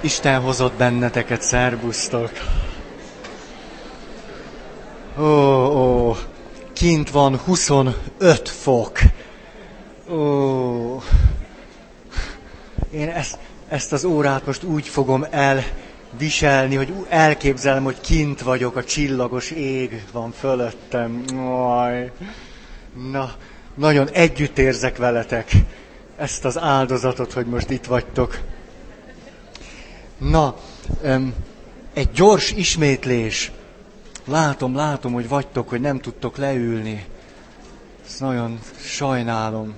Isten hozott benneteket, szerbusztok! Ó, ó, kint van 25 fok. Ó, én ezt, ezt az órát most úgy fogom elviselni, hogy elképzelem, hogy kint vagyok, a csillagos ég van fölöttem. Aj. Na, nagyon együtt érzek veletek ezt az áldozatot, hogy most itt vagytok. Na, egy gyors ismétlés. Látom, látom, hogy vagytok, hogy nem tudtok leülni. Ezt nagyon sajnálom.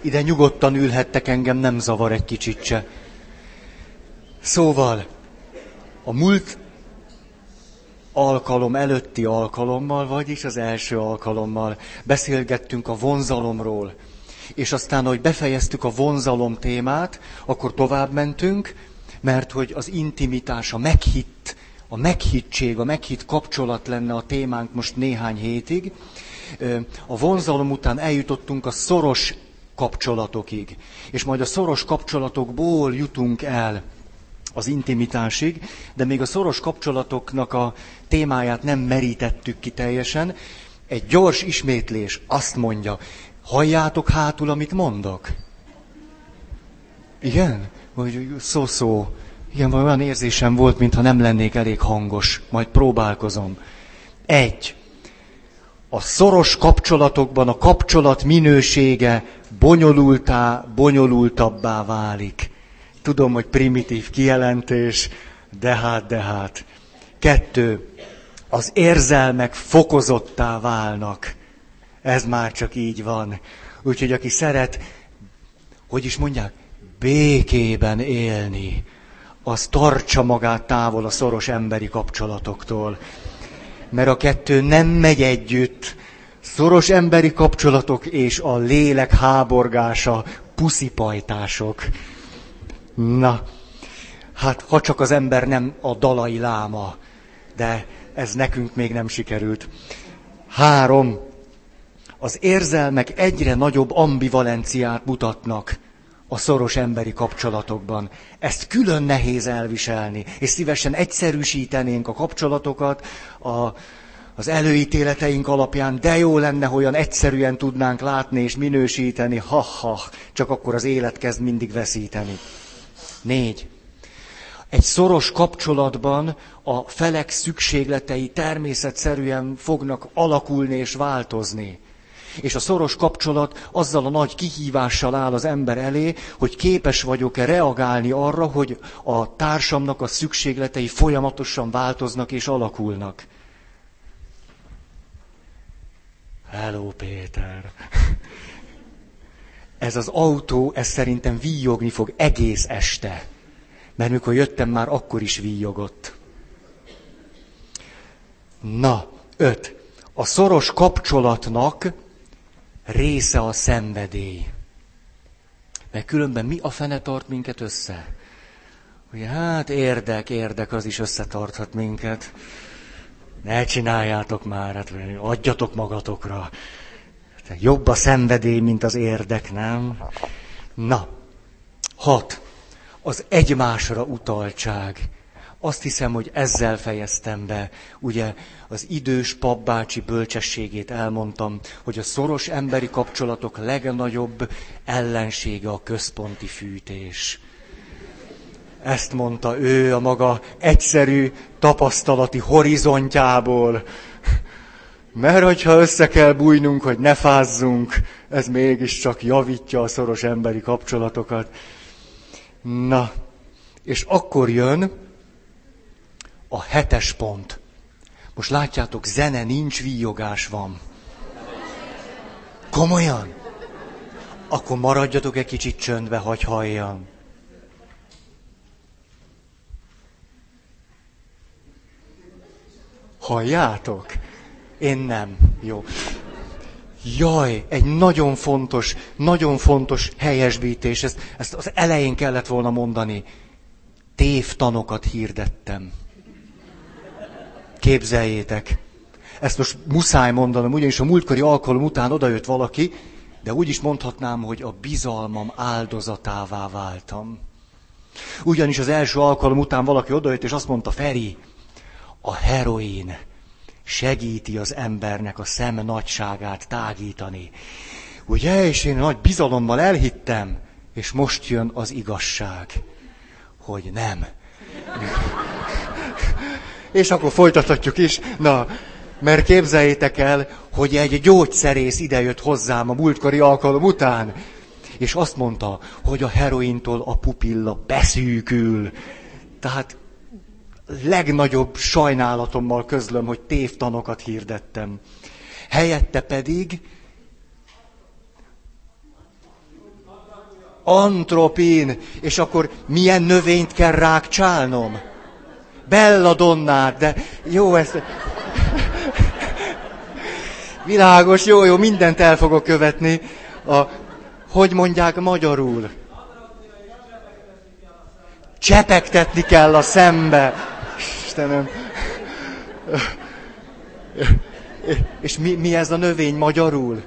Ide nyugodtan ülhettek, engem nem zavar egy kicsit se. Szóval, a múlt alkalom előtti alkalommal, vagyis az első alkalommal beszélgettünk a vonzalomról. És aztán, ahogy befejeztük a vonzalom témát, akkor tovább mentünk, mert hogy az intimitás, a meghitt, a meghittség, a meghitt kapcsolat lenne a témánk most néhány hétig. A vonzalom után eljutottunk a szoros kapcsolatokig. És majd a szoros kapcsolatokból jutunk el az intimitásig, de még a szoros kapcsolatoknak a témáját nem merítettük ki teljesen. Egy gyors ismétlés azt mondja, halljátok hátul, amit mondok? Igen? Vagy szó-szó. Igen, olyan érzésem volt, mintha nem lennék elég hangos. Majd próbálkozom. Egy. A szoros kapcsolatokban a kapcsolat minősége bonyolultá, bonyolultabbá válik. Tudom, hogy primitív kijelentés, de hát, de hát. Kettő, az érzelmek fokozottá válnak. Ez már csak így van. Úgyhogy aki szeret, hogy is mondják, békében élni, az tartsa magát távol a szoros emberi kapcsolatoktól. Mert a kettő nem megy együtt. Szoros emberi kapcsolatok és a lélek háborgása, puszipajtások. Na, hát ha csak az ember nem a dalai láma, de ez nekünk még nem sikerült. Három. Az érzelmek egyre nagyobb ambivalenciát mutatnak a szoros emberi kapcsolatokban. Ezt külön nehéz elviselni, és szívesen egyszerűsítenénk a kapcsolatokat a, az előítéleteink alapján, de jó lenne, hogy olyan egyszerűen tudnánk látni és minősíteni, ha-ha, csak akkor az élet kezd mindig veszíteni. Négy. Egy szoros kapcsolatban a felek szükségletei természetszerűen fognak alakulni és változni. És a szoros kapcsolat azzal a nagy kihívással áll az ember elé, hogy képes vagyok-e reagálni arra, hogy a társamnak a szükségletei folyamatosan változnak és alakulnak. Hello, Péter! Ez az autó, ez szerintem víjogni fog egész este. Mert mikor jöttem, már akkor is víjogott. Na, öt. A szoros kapcsolatnak része a szenvedély. Mert különben mi a fene tart minket össze? Ugye, hát érdek, érdek, az is összetarthat minket. Ne csináljátok már, hát adjatok magatokra. Jobb a szenvedély, mint az érdek, nem? Na, hat. Az egymásra utaltság. Azt hiszem, hogy ezzel fejeztem be. Ugye az idős papbácsi bölcsességét elmondtam, hogy a szoros emberi kapcsolatok legnagyobb ellensége a központi fűtés. Ezt mondta ő a maga egyszerű tapasztalati horizontjából. Mert hogyha össze kell bújnunk, hogy ne fázzunk, ez mégiscsak javítja a szoros emberi kapcsolatokat. Na, és akkor jön a hetes pont. Most látjátok, zene nincs, víjogás van. Komolyan? Akkor maradjatok egy kicsit csöndbe, hagy halljam. Halljátok? Én nem. Jó. Jaj, egy nagyon fontos, nagyon fontos helyesbítés. Ezt, ezt az elején kellett volna mondani. Tévtanokat hirdettem. Képzeljétek. Ezt most muszáj mondanom, ugyanis a múltkori alkalom után odajött valaki, de úgy is mondhatnám, hogy a bizalmam áldozatává váltam. Ugyanis az első alkalom után valaki odajött, és azt mondta, Feri, a heroin segíti az embernek a szem nagyságát tágítani. Ugye, és én nagy bizalommal elhittem, és most jön az igazság, hogy nem. És akkor folytathatjuk is. Na, mert képzeljétek el, hogy egy gyógyszerész idejött hozzám a múltkori alkalom után, és azt mondta, hogy a herointól a pupilla beszűkül. Tehát legnagyobb sajnálatommal közlöm, hogy tévtanokat hirdettem. Helyette pedig antropin, és akkor milyen növényt kell rákcsálnom? Belladonnát, de jó, ezt... Világos, jó, jó, mindent el fogok követni. A, hogy mondják magyarul? Csepegtetni kell a szembe. Istenem. És mi, mi ez a növény magyarul?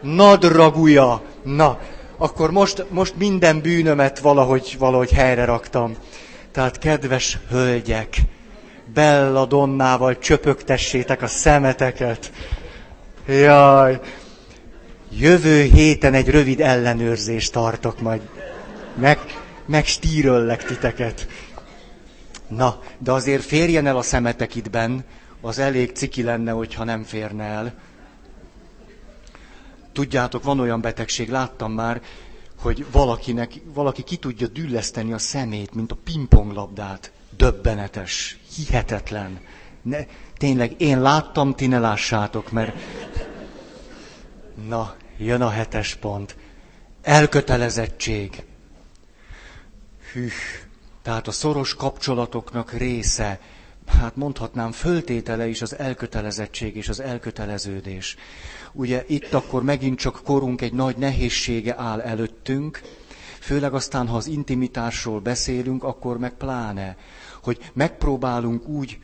Nadragúja. Na, akkor most, most minden bűnömet valahogy, valahogy helyre raktam. Tehát kedves hölgyek, belladonnával csöpögtessétek a szemeteket. Jaj, jövő héten egy rövid ellenőrzést tartok majd. Meg, meg stíröllek titeket. Na, de azért férjen el a szemetek itt benn, az elég ciki lenne, hogyha nem férne el. Tudjátok, van olyan betegség, láttam már, hogy valakinek, valaki ki tudja dülleszteni a szemét, mint a pingponglabdát. Döbbenetes, hihetetlen. Ne, tényleg, én láttam, ti ne lássátok, mert... Na, jön a hetes pont. Elkötelezettség. Hű, tehát a szoros kapcsolatoknak része, hát mondhatnám, föltétele is az elkötelezettség és az elköteleződés. Ugye itt akkor megint csak korunk egy nagy nehézsége áll előttünk, főleg aztán, ha az intimitásról beszélünk, akkor meg pláne, hogy megpróbálunk úgy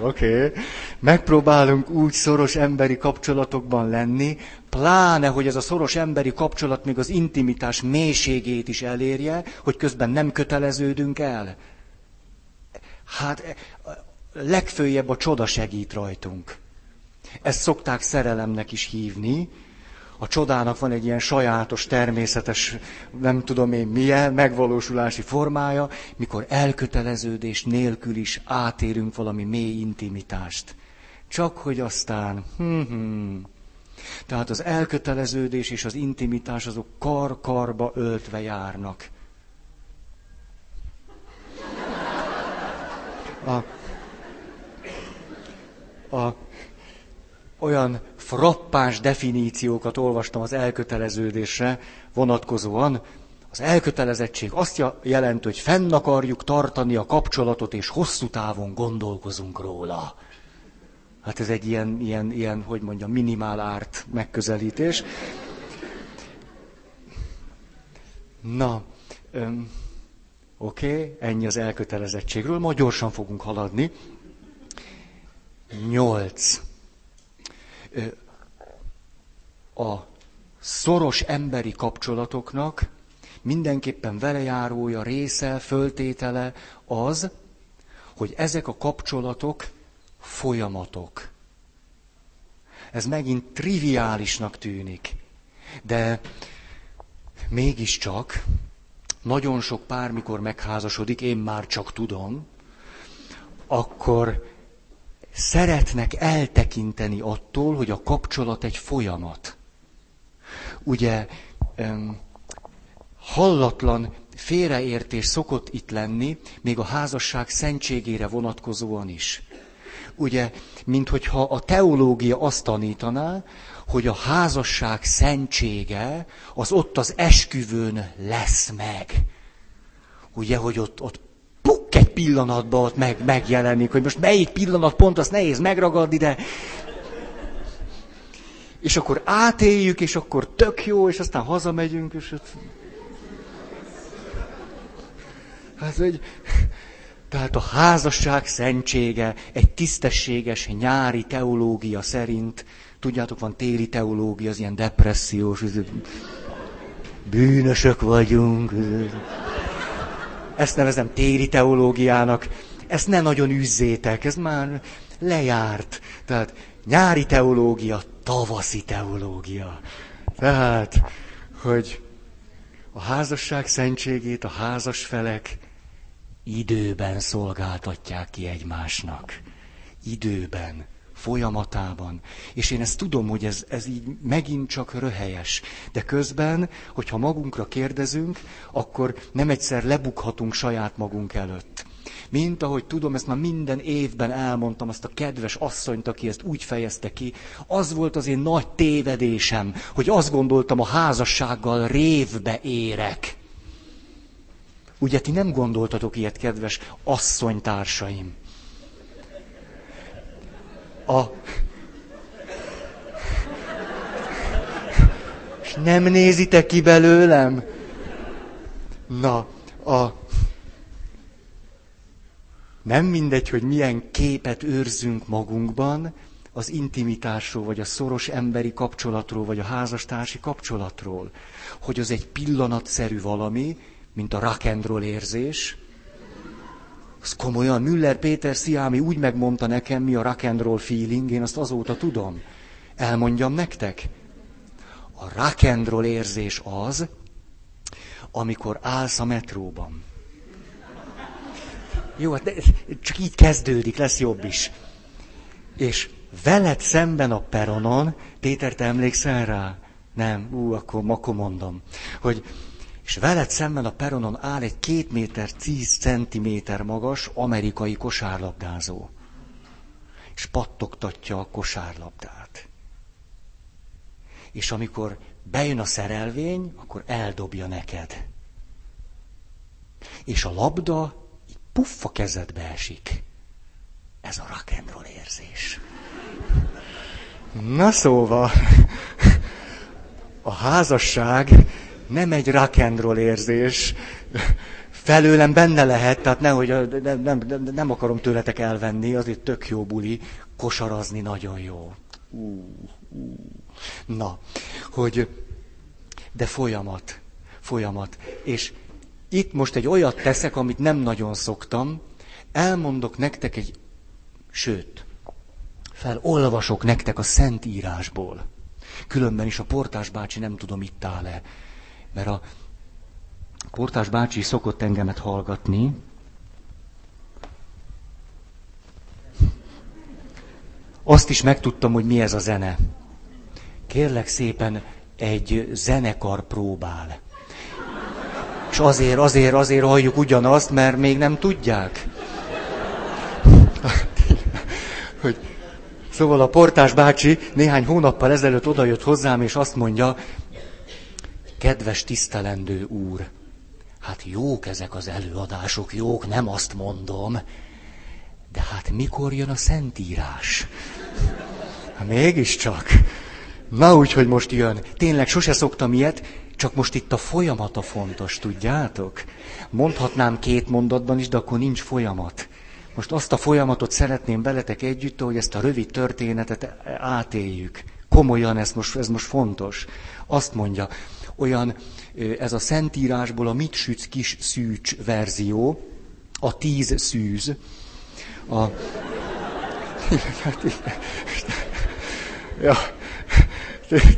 Oké. Okay. Megpróbálunk úgy szoros emberi kapcsolatokban lenni, pláne, hogy ez a szoros emberi kapcsolat még az intimitás mélységét is elérje, hogy közben nem köteleződünk el. Hát legfőjebb a csoda segít rajtunk. Ezt szokták szerelemnek is hívni. A csodának van egy ilyen sajátos, természetes, nem tudom én milyen megvalósulási formája, mikor elköteleződés nélkül is átérünk valami mély intimitást. Csak hogy aztán... Hmm-hmm. Tehát az elköteleződés és az intimitás azok kar-karba öltve járnak. A, a olyan frappáns definíciókat olvastam az elköteleződésre vonatkozóan. Az elkötelezettség azt jelenti, hogy fenn akarjuk tartani a kapcsolatot, és hosszú távon gondolkozunk róla. Hát ez egy ilyen, ilyen, ilyen hogy mondjam, minimál árt megközelítés. Na, oké, okay, ennyi az elkötelezettségről, majd gyorsan fogunk haladni. Nyolc a szoros emberi kapcsolatoknak mindenképpen velejárója, része, föltétele az, hogy ezek a kapcsolatok folyamatok. Ez megint triviálisnak tűnik, de mégiscsak nagyon sok pár, mikor megházasodik, én már csak tudom, akkor szeretnek eltekinteni attól, hogy a kapcsolat egy folyamat. Ugye hallatlan félreértés szokott itt lenni, még a házasság szentségére vonatkozóan is. Ugye, mint hogyha a teológia azt tanítaná, hogy a házasság szentsége az ott az esküvőn lesz meg. Ugye, hogy ott, ott puk egy pillanatban ott meg, megjelenik, hogy most melyik pillanat pont, azt nehéz megragadni, de... És akkor átéljük, és akkor tök jó, és aztán hazamegyünk, és ott... Hát, hogy... Tehát a házasság szentsége egy tisztességes nyári teológia szerint, tudjátok, van téli teológia, az ilyen depressziós, bűnösök vagyunk. Ezt nevezem téri teológiának. Ezt ne nagyon üzzétek, ez már lejárt. Tehát nyári teológia, tavaszi teológia. Tehát, hogy a házasság szentségét a házas felek időben szolgáltatják ki egymásnak. Időben, folyamatában. És én ezt tudom, hogy ez, ez így megint csak röhelyes. De közben, hogyha magunkra kérdezünk, akkor nem egyszer lebukhatunk saját magunk előtt. Mint ahogy tudom, ezt már minden évben elmondtam, azt a kedves asszonyt, aki ezt úgy fejezte ki, az volt az én nagy tévedésem, hogy azt gondoltam, a házassággal révbe érek. Ugye ti nem gondoltatok ilyet, kedves asszonytársaim? A... És nem nézitek ki belőlem? Na, a... Nem mindegy, hogy milyen képet őrzünk magunkban, az intimitásról, vagy a szoros emberi kapcsolatról, vagy a házastársi kapcsolatról. Hogy az egy pillanatszerű valami, mint a rock érzés. Az komolyan, Müller Péter Sziámi úgy megmondta nekem, mi a rock and roll feeling, én azt azóta tudom. Elmondjam nektek? A rock and roll érzés az, amikor állsz a metróban. Jó, hát csak így kezdődik, lesz jobb is. És veled szemben a peronon, Péter, te emlékszel rá? Nem, ú, akkor, akkor mondom, hogy és veled szemben a peronon áll egy két méter, tíz centiméter magas amerikai kosárlabdázó. És pattogtatja a kosárlabdát. És amikor bejön a szerelvény, akkor eldobja neked. És a labda így puffa kezedbe esik. Ez a rock and roll érzés. Na szóval, a házasság nem egy rock and roll érzés, felőlem benne lehet, tehát nehogy, nem, nem, nem, nem akarom tőletek elvenni, azért tök jó buli, kosarazni nagyon jó. Na, hogy, de folyamat, folyamat. És itt most egy olyat teszek, amit nem nagyon szoktam, elmondok nektek egy, sőt, felolvasok nektek a Szentírásból. Különben is a portás bácsi nem tudom itt áll-e mert a portás bácsi szokott engemet hallgatni, azt is megtudtam, hogy mi ez a zene. Kérlek szépen, egy zenekar próbál. És azért, azért, azért halljuk ugyanazt, mert még nem tudják. hogy Szóval a portás bácsi néhány hónappal ezelőtt odajött hozzám, és azt mondja, Kedves tisztelendő úr, hát jók ezek az előadások, jók, nem azt mondom, de hát mikor jön a Szentírás? Hát mégiscsak. Na úgy, hogy most jön. Tényleg sose szoktam ilyet, csak most itt a folyamata fontos, tudjátok? Mondhatnám két mondatban is, de akkor nincs folyamat. Most azt a folyamatot szeretném veletek együtt, hogy ezt a rövid történetet átéljük. Komolyan ez most, ez most fontos. Azt mondja, olyan, ez a Szentírásból a mit süt kis szűcs verzió, a tíz szűz, a... ja,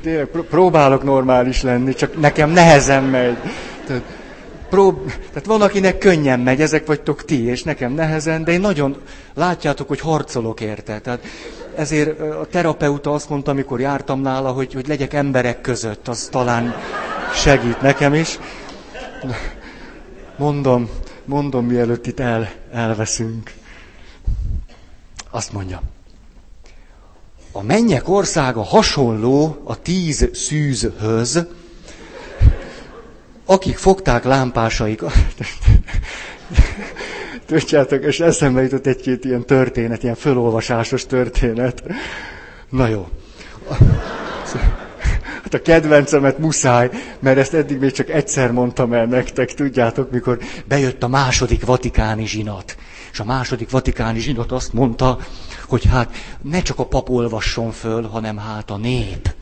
tényleg próbálok normális lenni, csak nekem nehezen megy. Tehát, prób... Tehát van, akinek könnyen megy, ezek vagytok ti, és nekem nehezen, de én nagyon látjátok, hogy harcolok érte. Tehát ezért a terapeuta azt mondta, amikor jártam nála, hogy, hogy legyek emberek között, az talán segít nekem is. Mondom, mondom, mielőtt itt el, elveszünk. Azt mondja, a mennyek országa hasonló a tíz szűzhöz, akik fogták lámpásaikat. Tudjátok, és eszembe jutott egy-két ilyen történet, ilyen fölolvasásos történet. Na jó. Hát a kedvencemet muszáj, mert ezt eddig még csak egyszer mondtam el nektek, tudjátok, mikor bejött a második vatikáni zsinat. És a második vatikáni zsinat azt mondta, hogy hát ne csak a pap olvasson föl, hanem hát a nép.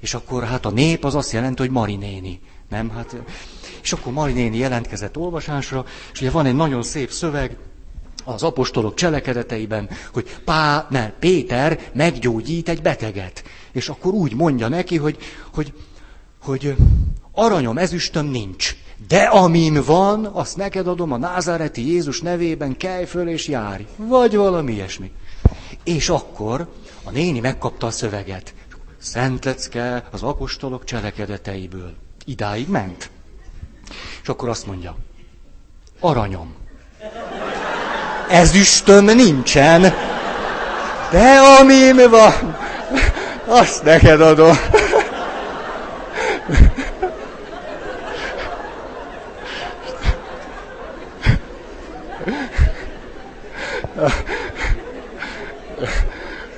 És akkor hát a nép az azt jelenti, hogy Marinéni. Nem, hát... És akkor Mari néni jelentkezett olvasásra, és ugye van egy nagyon szép szöveg, az apostolok cselekedeteiben, hogy Pá, ne, Péter meggyógyít egy beteget. És akkor úgy mondja neki, hogy, hogy, hogy aranyom, ezüstöm nincs. De amim van, azt neked adom a názáreti Jézus nevében, kelj föl és járj. Vagy valami ilyesmi. És akkor a néni megkapta a szöveget. Szent lecke az apostolok cselekedeteiből. Idáig ment. És akkor azt mondja, aranyom. Ezüstöm nincsen, de amim van, azt neked adom.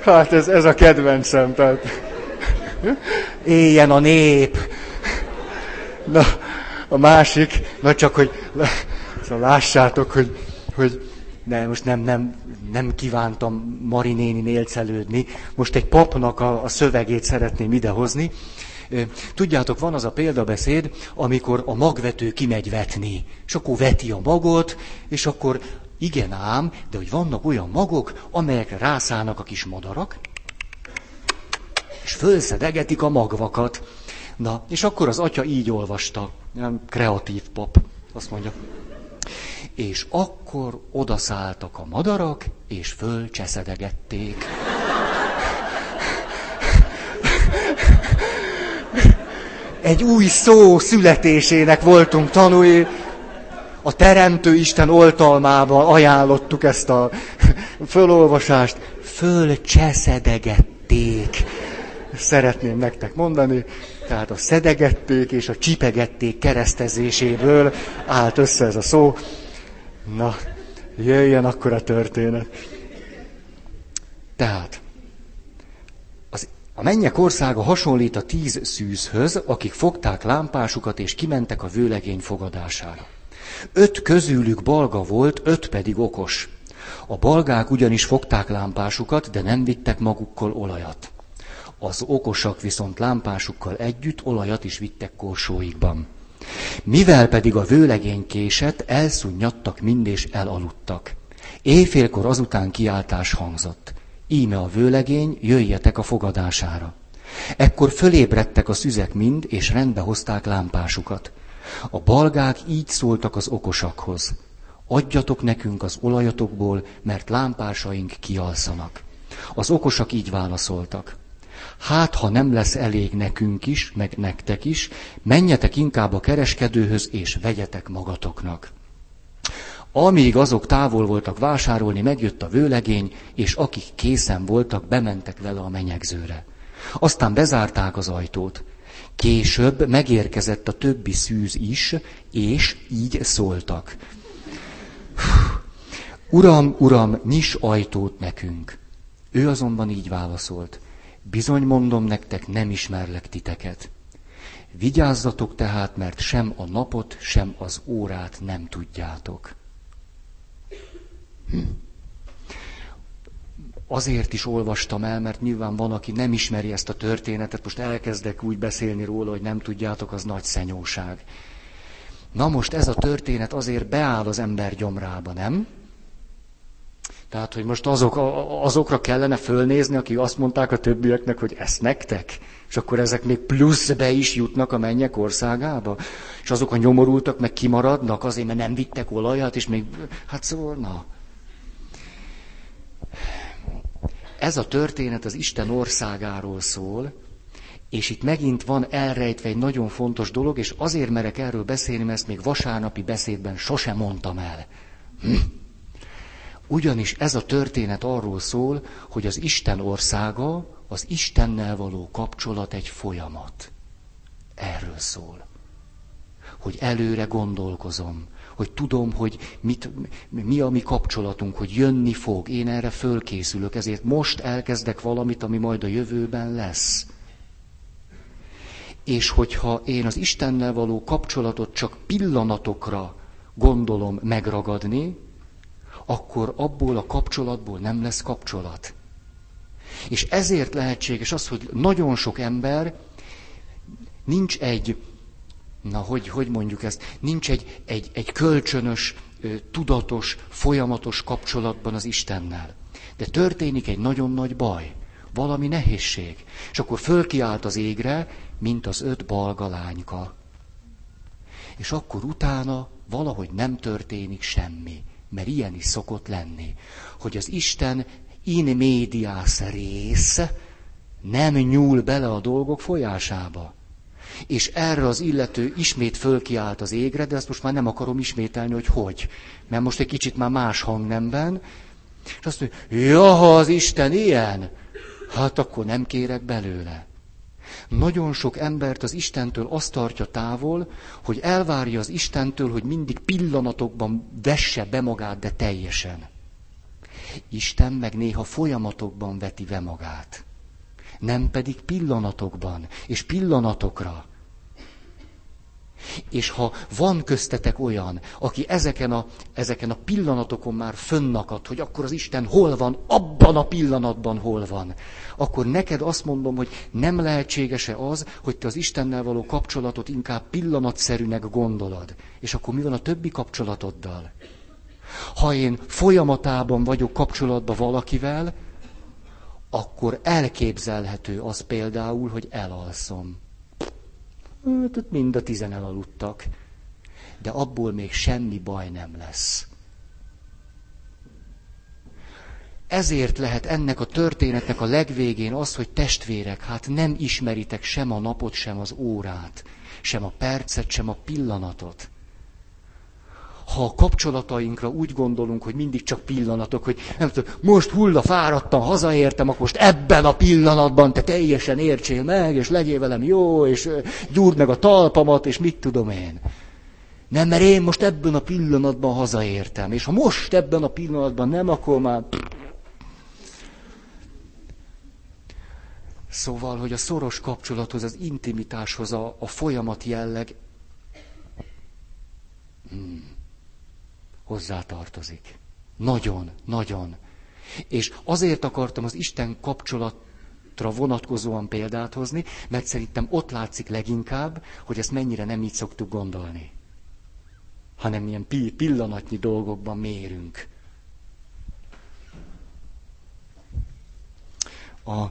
Hát ez, ez a kedvencem, tehát éljen a nép. Na, a másik, na csak, hogy szóval lássátok, hogy, hogy ne, most nem, nem, nem kívántam Marinéni nélcelődni, most egy papnak a, a szövegét szeretném idehozni. Tudjátok, van az a példabeszéd, amikor a magvető kimegy vetni, és akkor veti a magot, és akkor igen ám, de hogy vannak olyan magok, amelyekre rászállnak a kis madarak, és fölszedegetik a magvakat. Na, és akkor az atya így olvasta, nem kreatív pap, azt mondja. És akkor odaszálltak a madarak, és fölcseszedegették. Egy új szó születésének voltunk tanúi, a Teremtő Isten oltalmában ajánlottuk ezt a fölolvasást, fölcseszedegették. Szeretném nektek mondani, tehát a szedegették és a csipegették keresztezéséből állt össze ez a szó. Na, jöjjön akkor a történet. Tehát, az, a mennyek országa hasonlít a tíz szűzhöz, akik fogták lámpásukat és kimentek a vőlegény fogadására. Öt közülük balga volt, öt pedig okos. A balgák ugyanis fogták lámpásukat, de nem vittek magukkal olajat. Az okosak viszont lámpásukkal együtt olajat is vittek korsóikban. Mivel pedig a vőlegény késett, elszunnyadtak mind és elaludtak. Éjfélkor azután kiáltás hangzott. Íme a vőlegény, jöjjetek a fogadására. Ekkor fölébredtek a szüzek mind, és rendbe hozták lámpásukat. A balgák így szóltak az okosakhoz. Adjatok nekünk az olajatokból, mert lámpásaink kialszanak. Az okosak így válaszoltak. Hát, ha nem lesz elég nekünk is, meg nektek is, menjetek inkább a kereskedőhöz, és vegyetek magatoknak. Amíg azok távol voltak vásárolni, megjött a vőlegény, és akik készen voltak, bementek vele a menyegzőre. Aztán bezárták az ajtót. Később megérkezett a többi szűz is, és így szóltak. Uram, uram, nyis ajtót nekünk. Ő azonban így válaszolt. Bizony mondom nektek, nem ismerlek titeket. Vigyázzatok tehát, mert sem a napot, sem az órát nem tudjátok. Hm azért is olvastam el, mert nyilván van, aki nem ismeri ezt a történetet, most elkezdek úgy beszélni róla, hogy nem tudjátok, az nagy szenyóság. Na most ez a történet azért beáll az ember gyomrába, nem? Tehát, hogy most azok, azokra kellene fölnézni, akik azt mondták a többieknek, hogy ezt nektek, és akkor ezek még pluszbe is jutnak a mennyek országába, és azok a nyomorultak meg kimaradnak azért, mert nem vittek olajat, és még, hát szóval, na. Ez a történet az Isten országáról szól, és itt megint van elrejtve egy nagyon fontos dolog, és azért merek erről beszélni, mert ezt még vasárnapi beszédben sosem mondtam el. Hm. Ugyanis ez a történet arról szól, hogy az Isten országa, az Istennel való kapcsolat egy folyamat. Erről szól. Hogy előre gondolkozom, hogy tudom, hogy mit, mi a mi kapcsolatunk, hogy jönni fog, én erre fölkészülök, ezért most elkezdek valamit, ami majd a jövőben lesz. És hogyha én az Istennel való kapcsolatot csak pillanatokra gondolom megragadni, akkor abból a kapcsolatból nem lesz kapcsolat. És ezért lehetséges az, hogy nagyon sok ember nincs egy na hogy, hogy mondjuk ezt, nincs egy, egy, egy kölcsönös, tudatos, folyamatos kapcsolatban az Istennel. De történik egy nagyon nagy baj, valami nehézség. És akkor fölkiált az égre, mint az öt balga lányka. És akkor utána valahogy nem történik semmi, mert ilyen is szokott lenni, hogy az Isten in medias rész nem nyúl bele a dolgok folyásába. És erre az illető ismét fölkiált az égre, de ezt most már nem akarom ismételni, hogy hogy. Mert most egy kicsit már más hangnemben. És azt mondja, ja, ha az Isten ilyen, hát akkor nem kérek belőle. Nagyon sok embert az Istentől azt tartja távol, hogy elvárja az Istentől, hogy mindig pillanatokban vesse be magát, de teljesen. Isten meg néha folyamatokban veti be magát. Nem pedig pillanatokban és pillanatokra. És ha van köztetek olyan, aki ezeken a, ezeken a pillanatokon már fönnakad, hogy akkor az Isten hol van, abban a pillanatban hol van, akkor neked azt mondom, hogy nem lehetséges-e az, hogy te az Istennel való kapcsolatot inkább pillanatszerűnek gondolod. És akkor mi van a többi kapcsolatoddal? Ha én folyamatában vagyok kapcsolatban valakivel, akkor elképzelhető az például, hogy elalszom. Hát mind a tizen elaludtak. De abból még semmi baj nem lesz. Ezért lehet ennek a történetnek a legvégén az, hogy testvérek, hát nem ismeritek sem a napot, sem az órát, sem a percet, sem a pillanatot ha a kapcsolatainkra úgy gondolunk, hogy mindig csak pillanatok, hogy nem tudom, most hulla fáradtam, hazaértem, akkor most ebben a pillanatban te teljesen értsél meg, és legyél velem jó, és gyúrd meg a talpamat, és mit tudom én. Nem, mert én most ebben a pillanatban hazaértem, és ha most ebben a pillanatban nem, akkor már... Szóval, hogy a szoros kapcsolathoz, az intimitáshoz a, a folyamat jelleg... Hmm hozzátartozik. Nagyon, nagyon. És azért akartam az Isten kapcsolatra vonatkozóan példát hozni, mert szerintem ott látszik leginkább, hogy ezt mennyire nem így szoktuk gondolni. Hanem ilyen pillanatnyi dolgokban mérünk. A,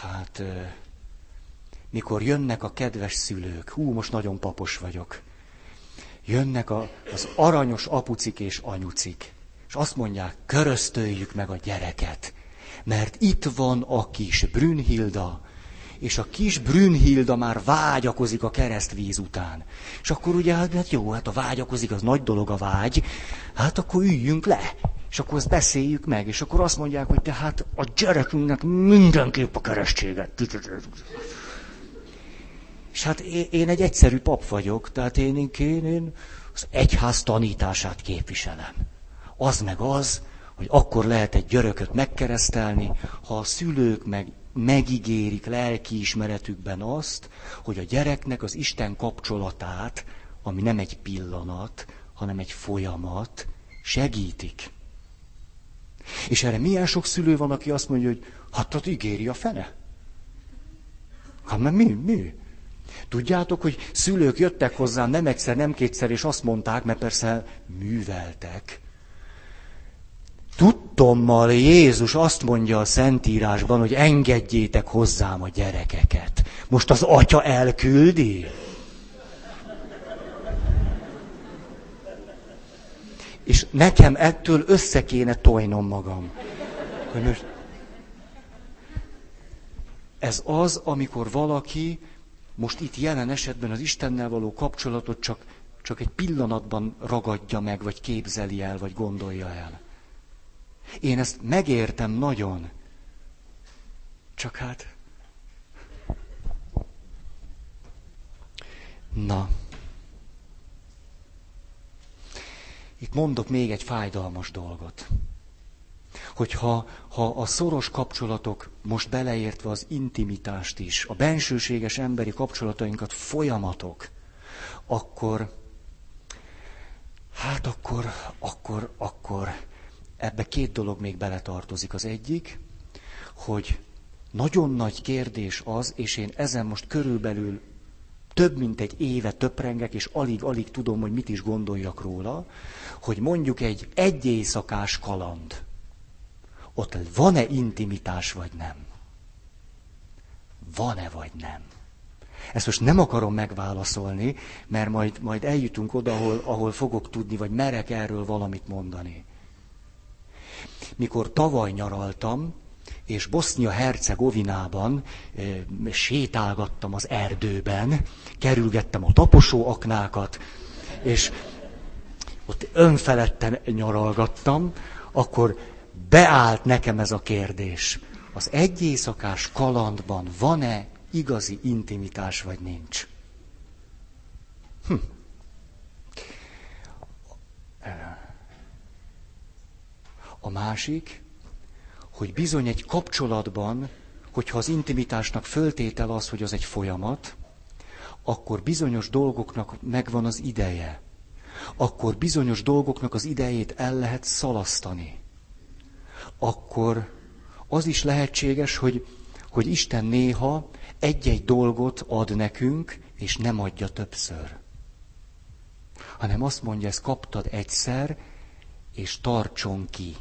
hát, mikor jönnek a kedves szülők, hú, most nagyon papos vagyok jönnek a, az aranyos apucik és anyucik, és azt mondják, köröztöljük meg a gyereket, mert itt van a kis Brünnhilda, és a kis Brünnhilda már vágyakozik a keresztvíz után. És akkor ugye, hát, hát jó, hát a vágyakozik, az nagy dolog a vágy, hát akkor üljünk le, és akkor ezt beszéljük meg, és akkor azt mondják, hogy tehát a gyerekünknek mindenképp a keresztséget. És hát én egy egyszerű pap vagyok, tehát én, én, én az egyház tanítását képviselem. Az meg az, hogy akkor lehet egy györököt megkeresztelni, ha a szülők meg megígérik lelkiismeretükben azt, hogy a gyereknek az Isten kapcsolatát, ami nem egy pillanat, hanem egy folyamat, segítik. És erre milyen sok szülő van, aki azt mondja, hogy hát ott ígéri a fene. Hát mert mi, mi? Tudjátok, hogy szülők jöttek hozzám nem egyszer, nem kétszer, és azt mondták, mert persze műveltek. Tudtommal Jézus azt mondja a Szentírásban, hogy engedjétek hozzám a gyerekeket. Most az atya elküldi? És nekem ettől össze kéne tojnom magam. Ez az, amikor valaki most itt jelen esetben az Istennel való kapcsolatot csak, csak egy pillanatban ragadja meg, vagy képzeli el, vagy gondolja el. Én ezt megértem nagyon. Csak hát... Na. Itt mondok még egy fájdalmas dolgot hogyha ha a szoros kapcsolatok, most beleértve az intimitást is, a bensőséges emberi kapcsolatainkat folyamatok, akkor, hát akkor, akkor, akkor ebbe két dolog még beletartozik. Az egyik, hogy nagyon nagy kérdés az, és én ezen most körülbelül több mint egy éve töprengek, és alig-alig tudom, hogy mit is gondoljak róla, hogy mondjuk egy egy éjszakás kaland, ott van-e intimitás, vagy nem? Van-e, vagy nem? Ezt most nem akarom megválaszolni, mert majd, majd eljutunk oda, ahol, ahol fogok tudni, vagy merek erről valamit mondani. Mikor tavaly nyaraltam, és Bosznia-Hercegovinában e, sétálgattam az erdőben, kerülgettem a taposó aknákat, és ott önfeledten nyaralgattam, akkor beállt nekem ez a kérdés. Az egy kalandban van-e igazi intimitás, vagy nincs? Hm. A másik, hogy bizony egy kapcsolatban, hogyha az intimitásnak föltétel az, hogy az egy folyamat, akkor bizonyos dolgoknak megvan az ideje. Akkor bizonyos dolgoknak az idejét el lehet szalasztani. Akkor az is lehetséges, hogy, hogy Isten néha egy-egy dolgot ad nekünk, és nem adja többször. Hanem azt mondja, ezt kaptad egyszer, és tartson ki.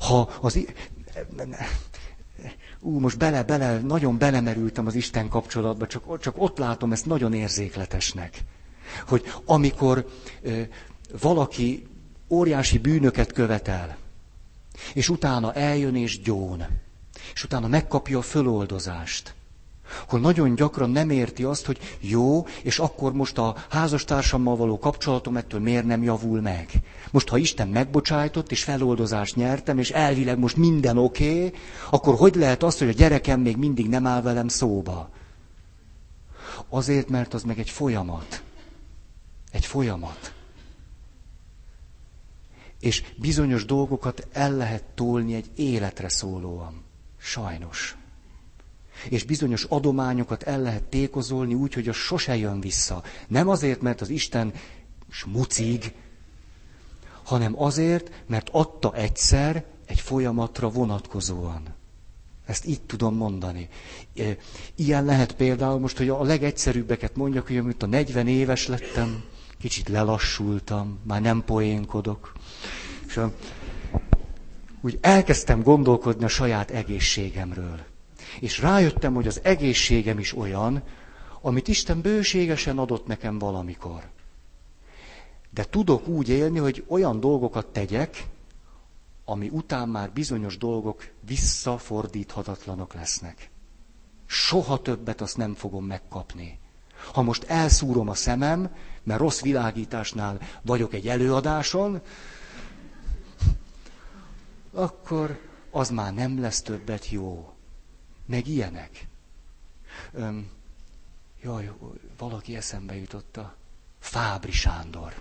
Ha az... Ú, most bele, bele, nagyon belemerültem az Isten kapcsolatba, csak, csak ott látom ezt nagyon érzékletesnek. Hogy amikor ö, valaki óriási bűnöket követel, és utána eljön és gyón, és utána megkapja a föloldozást, hogy nagyon gyakran nem érti azt, hogy jó, és akkor most a házastársammal való kapcsolatom ettől miért nem javul meg. Most, ha Isten megbocsájtott, és feloldozást nyertem, és elvileg most minden oké, okay, akkor hogy lehet az, hogy a gyerekem még mindig nem áll velem szóba? Azért, mert az meg egy folyamat. Egy folyamat. És bizonyos dolgokat el lehet tolni egy életre szólóan. Sajnos és bizonyos adományokat el lehet tékozolni úgy, hogy az sose jön vissza. Nem azért, mert az Isten smucig, hanem azért, mert adta egyszer egy folyamatra vonatkozóan. Ezt így tudom mondani. Ilyen lehet például most, hogy a legegyszerűbbeket mondjak, hogy amit a 40 éves lettem, kicsit lelassultam, már nem poénkodok. És úgy elkezdtem gondolkodni a saját egészségemről. És rájöttem, hogy az egészségem is olyan, amit Isten bőségesen adott nekem valamikor. De tudok úgy élni, hogy olyan dolgokat tegyek, ami után már bizonyos dolgok visszafordíthatatlanok lesznek. Soha többet azt nem fogom megkapni. Ha most elszúrom a szemem, mert rossz világításnál vagyok egy előadáson, akkor az már nem lesz többet jó meg ilyenek. Öm, jaj, valaki eszembe jutott a Fábri Sándor.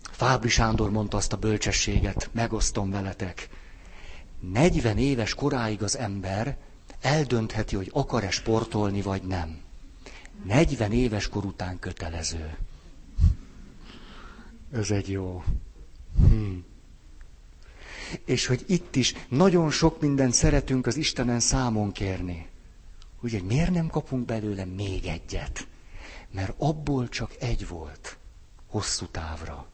Fábri Sándor mondta azt a bölcsességet, megosztom veletek. 40 éves koráig az ember eldöntheti, hogy akar-e sportolni, vagy nem. 40 éves kor után kötelező. Ez egy jó. Hmm. És hogy itt is nagyon sok mindent szeretünk az Istenen számon kérni. Ugye, miért nem kapunk belőle még egyet? Mert abból csak egy volt, hosszú távra.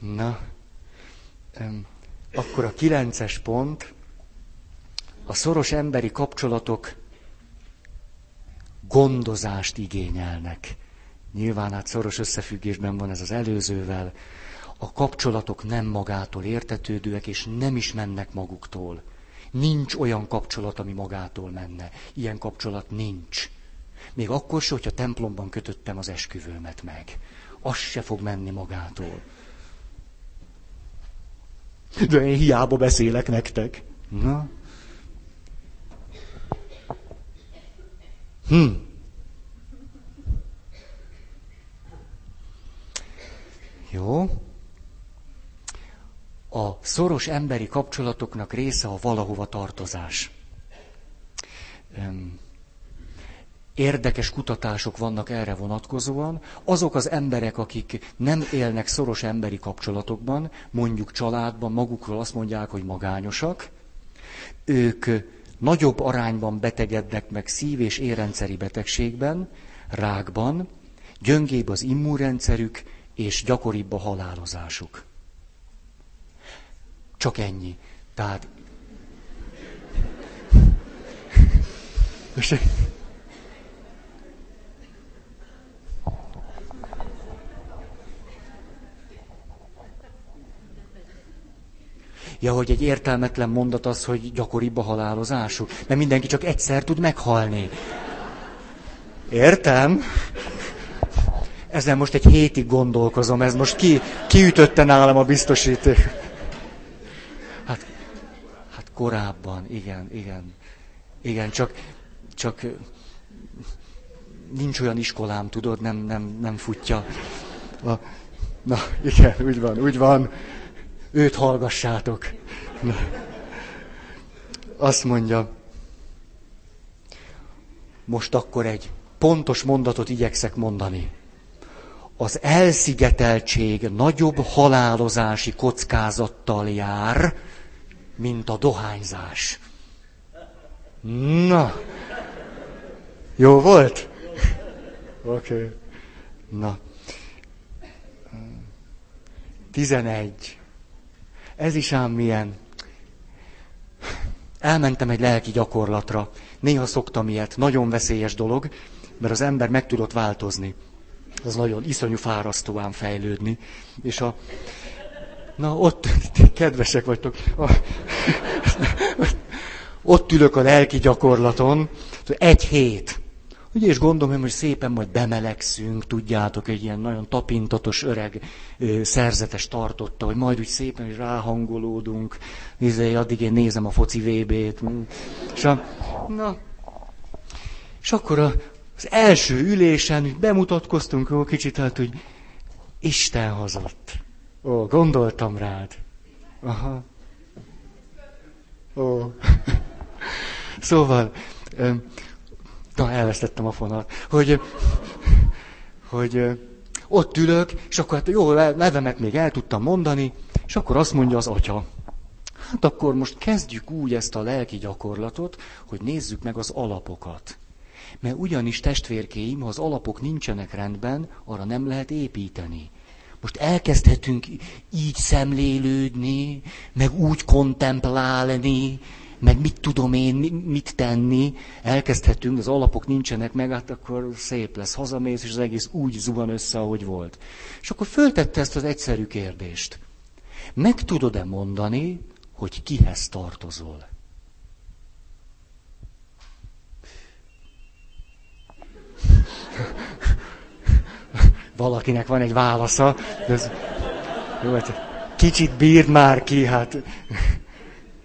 Na, akkor a kilences pont, a szoros emberi kapcsolatok gondozást igényelnek. Nyilván hát szoros összefüggésben van ez az előzővel. A kapcsolatok nem magától értetődőek, és nem is mennek maguktól. Nincs olyan kapcsolat, ami magától menne. Ilyen kapcsolat nincs. Még akkor se, hogyha templomban kötöttem az esküvőmet meg. Az se fog menni magától. De én hiába beszélek nektek. Na, Hm. Jó. A szoros emberi kapcsolatoknak része a valahova tartozás. Érdekes kutatások vannak erre vonatkozóan. Azok az emberek, akik nem élnek szoros emberi kapcsolatokban, mondjuk családban, magukról azt mondják, hogy magányosak, ők nagyobb arányban betegednek meg szív- és érrendszeri betegségben, rákban, gyöngébb az immunrendszerük, és gyakoribb a halálozásuk. Csak ennyi. Tehát... Ja, hogy egy értelmetlen mondat az, hogy gyakoribb a halálozásuk. Mert mindenki csak egyszer tud meghalni. Értem? Ezzel most egy hétig gondolkozom, ez most ki, kiütötte nálam a biztosíték. Hát, hát korábban, igen, igen. Igen, csak, csak nincs olyan iskolám, tudod, nem, nem, nem futja. Na, igen, úgy van, úgy van. Őt hallgassátok. Na. Azt mondja, most akkor egy pontos mondatot igyekszek mondani. Az elszigeteltség nagyobb halálozási kockázattal jár, mint a dohányzás. Na, jó volt? Oké. Okay. Na. Tizenegy. Ez is ám milyen. Elmentem egy lelki gyakorlatra. Néha szoktam ilyet. Nagyon veszélyes dolog, mert az ember meg tudott változni. Az nagyon iszonyú fárasztóan fejlődni. És a... Na, ott kedvesek vagytok. A, ott ülök a lelki gyakorlaton, egy hét. Ugye, és gondolom, hogy szépen majd bemelegszünk, tudjátok, egy ilyen nagyon tapintatos öreg ö, szerzetes tartotta, hogy majd úgy szépen is ráhangolódunk, izé, addig én nézem a foci VB-t. És, a, na, és akkor a, az első ülésen bemutatkoztunk, ó, kicsit hát, hogy Isten hozott. Ó, gondoltam rád. Aha. Ó. Szóval, na, elvesztettem a fonat, hogy, hogy ott ülök, és akkor hát jó, nevemet még el tudtam mondani, és akkor azt mondja az atya. Hát akkor most kezdjük úgy ezt a lelki gyakorlatot, hogy nézzük meg az alapokat. Mert ugyanis testvérkéim, ha az alapok nincsenek rendben, arra nem lehet építeni. Most elkezdhetünk így szemlélődni, meg úgy kontemplálni, meg mit tudom én, mit tenni, elkezdhetünk, az alapok nincsenek meg, hát akkor szép lesz, hazamész, és az egész úgy zuhan össze, ahogy volt. És akkor föltette ezt az egyszerű kérdést. Meg tudod-e mondani, hogy kihez tartozol? Valakinek van egy válasza. De ez... Jó, hát kicsit bírd már ki, hát.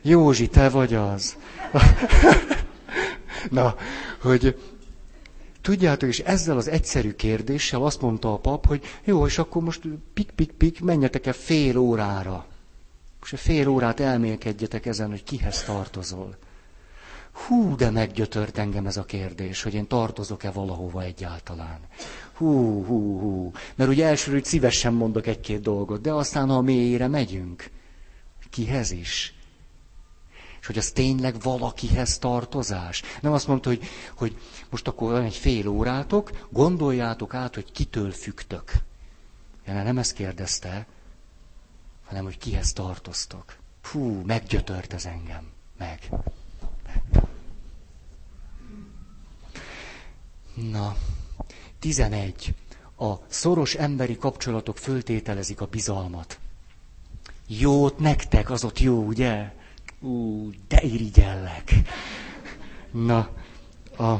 Józsi, te vagy az. Na, hogy tudjátok, és ezzel az egyszerű kérdéssel azt mondta a pap, hogy jó, és akkor most pik-pik-pik, menjetek el fél órára. És fél órát elmélkedjetek ezen, hogy kihez tartozol. Hú, de meggyötört engem ez a kérdés, hogy én tartozok-e valahova egyáltalán. Hú, hú, hú. Mert ugye elsőről szívesen mondok egy-két dolgot, de aztán, ha a mélyére megyünk, kihez is? És hogy az tényleg valakihez tartozás. Nem azt mondta, hogy, hogy most akkor van egy fél órátok, gondoljátok át, hogy kitől fügtök. Ja, nem ezt kérdezte, hanem hogy kihez tartoztok. Fú, meggyötört ez engem. Meg. Na, 11. A szoros emberi kapcsolatok föltételezik a bizalmat. Jót nektek, az ott jó, ugye? Ú, de irigyellek. Na, a,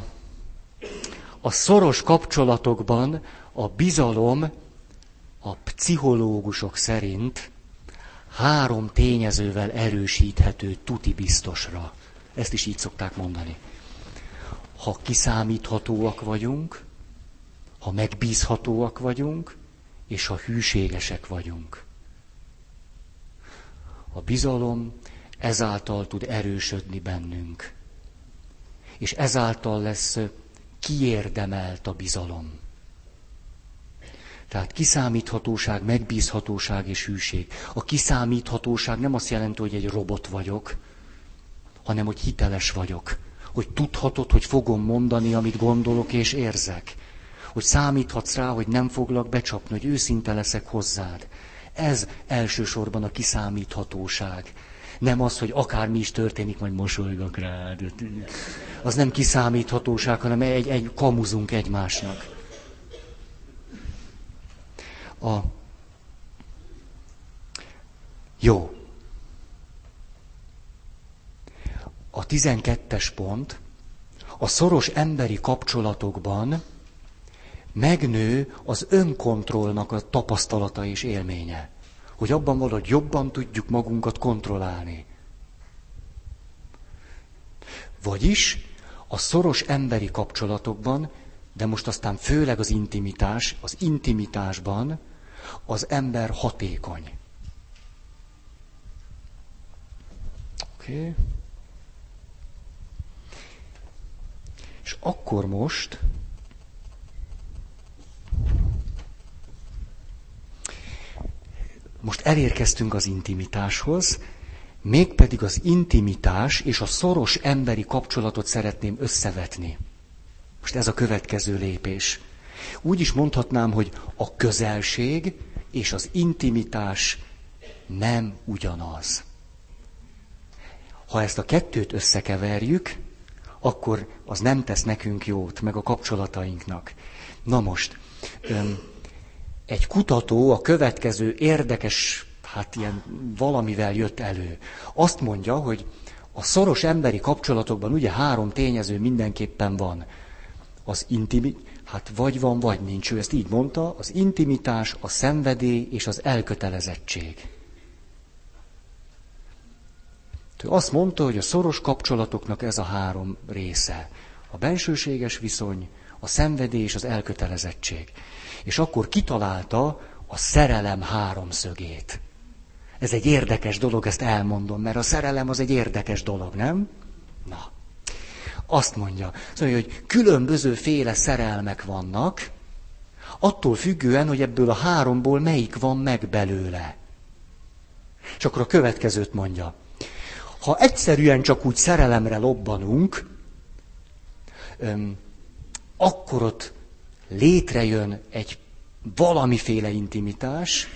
a szoros kapcsolatokban a bizalom a pszichológusok szerint három tényezővel erősíthető tuti biztosra. Ezt is így szokták mondani. Ha kiszámíthatóak vagyunk, ha megbízhatóak vagyunk, és ha hűségesek vagyunk. A bizalom ezáltal tud erősödni bennünk. És ezáltal lesz kiérdemelt a bizalom. Tehát kiszámíthatóság, megbízhatóság és hűség. A kiszámíthatóság nem azt jelenti, hogy egy robot vagyok, hanem hogy hiteles vagyok. Hogy tudhatod, hogy fogom mondani, amit gondolok és érzek. Hogy számíthatsz rá, hogy nem foglak becsapni, hogy őszinte leszek hozzád. Ez elsősorban a kiszámíthatóság. Nem az, hogy akármi is történik, majd mosolygak rád. Az nem kiszámíthatóság, hanem egy, egy kamuzunk egymásnak. A... Jó. A tizenkettes pont a szoros emberi kapcsolatokban megnő az önkontrollnak a tapasztalata és élménye. Hogy abban valahogy jobban tudjuk magunkat kontrollálni. Vagyis a szoros emberi kapcsolatokban, de most aztán főleg az intimitás, az intimitásban az ember hatékony. Oké. Okay. És akkor most most elérkeztünk az intimitáshoz, mégpedig az intimitás és a szoros emberi kapcsolatot szeretném összevetni. Most ez a következő lépés. Úgy is mondhatnám, hogy a közelség és az intimitás nem ugyanaz. Ha ezt a kettőt összekeverjük, akkor az nem tesz nekünk jót, meg a kapcsolatainknak. Na most, egy kutató a következő érdekes, hát ilyen valamivel jött elő. Azt mondja, hogy a szoros emberi kapcsolatokban ugye három tényező mindenképpen van. Az intimitás, Hát vagy van, vagy nincs. Ő ezt így mondta, az intimitás, a szenvedély és az elkötelezettség. Ő azt mondta, hogy a szoros kapcsolatoknak ez a három része. A bensőséges viszony, a szenvedély és az elkötelezettség. És akkor kitalálta a szerelem háromszögét. Ez egy érdekes dolog, ezt elmondom, mert a szerelem az egy érdekes dolog, nem? Na, azt mondja, szóval, hogy különböző féle szerelmek vannak, attól függően, hogy ebből a háromból melyik van meg belőle. És akkor a következőt mondja. Ha egyszerűen csak úgy szerelemre lobbanunk, öm, akkor ott létrejön egy valamiféle intimitás,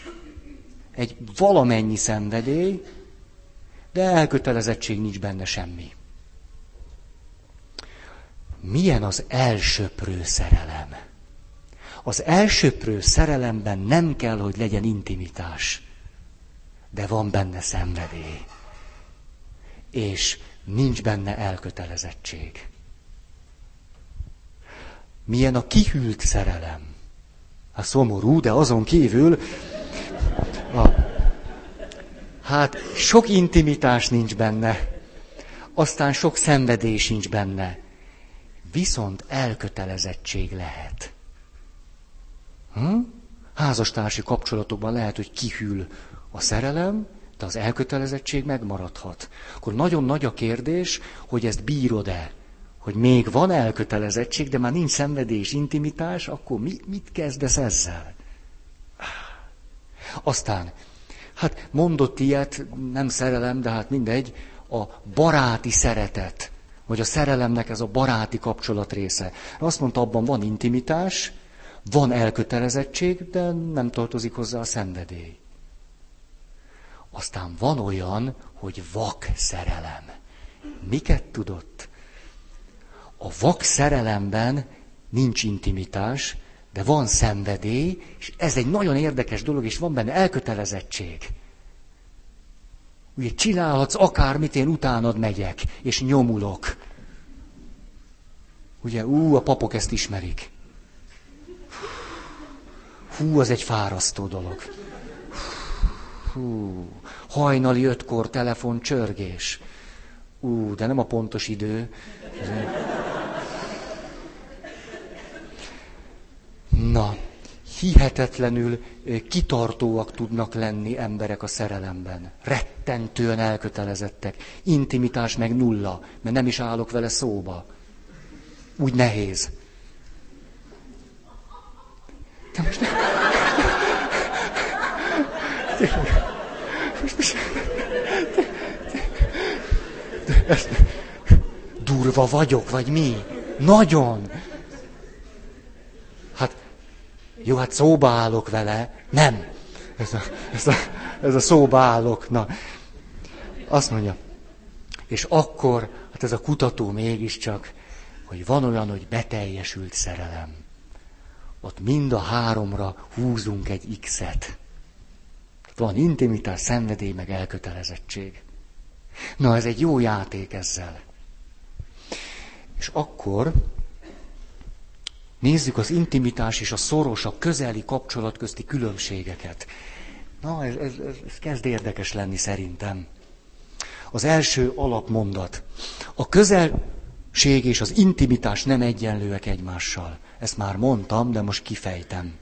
egy valamennyi szenvedély, de elkötelezettség nincs benne semmi milyen az elsöprő szerelem. Az elsöprő szerelemben nem kell, hogy legyen intimitás, de van benne szenvedély. És nincs benne elkötelezettség. Milyen a kihűlt szerelem. A szomorú, de azon kívül a, hát sok intimitás nincs benne, aztán sok szenvedély sincs benne viszont elkötelezettség lehet. Hm? Házastársi kapcsolatokban lehet, hogy kihűl a szerelem, de az elkötelezettség megmaradhat. Akkor nagyon nagy a kérdés, hogy ezt bírod-e. Hogy még van elkötelezettség, de már nincs szenvedés, intimitás, akkor mi, mit kezdesz ezzel? Aztán, hát mondott ilyet, nem szerelem, de hát mindegy, a baráti szeretet vagy a szerelemnek ez a baráti kapcsolat része. Azt mondta, abban van intimitás, van elkötelezettség, de nem tartozik hozzá a szenvedély. Aztán van olyan, hogy vak szerelem. Miket tudott? A vak szerelemben nincs intimitás, de van szenvedély, és ez egy nagyon érdekes dolog, és van benne elkötelezettség. Ugye csinálhatsz akármit, én utánad megyek, és nyomulok. Ugye, ú, a papok ezt ismerik. Hú, az egy fárasztó dolog. Hú, hajnali ötkor telefon csörgés. Ú, de nem a pontos idő. Na, hihetetlenül kitartóak tudnak lenni emberek a szerelemben. Rettentően elkötelezettek. Intimitás meg nulla, mert nem is állok vele szóba. Úgy nehéz. De most nem... Most, durva vagyok, vagy mi? Nagyon. Jó, hát szóba állok vele. Nem. Ez a, ez a, ez a szóba állok. Na, azt mondja, és akkor, hát ez a kutató mégiscsak, hogy van olyan, hogy beteljesült szerelem. Ott mind a háromra húzunk egy X-et. Van intimitás, szenvedély, meg elkötelezettség. Na, ez egy jó játék ezzel. És akkor nézzük az intimitás és a szoros, a közeli kapcsolat közti különbségeket. Na, ez, ez, ez kezd érdekes lenni szerintem. Az első alapmondat. A közelség és az intimitás nem egyenlőek egymással. Ezt már mondtam, de most kifejtem.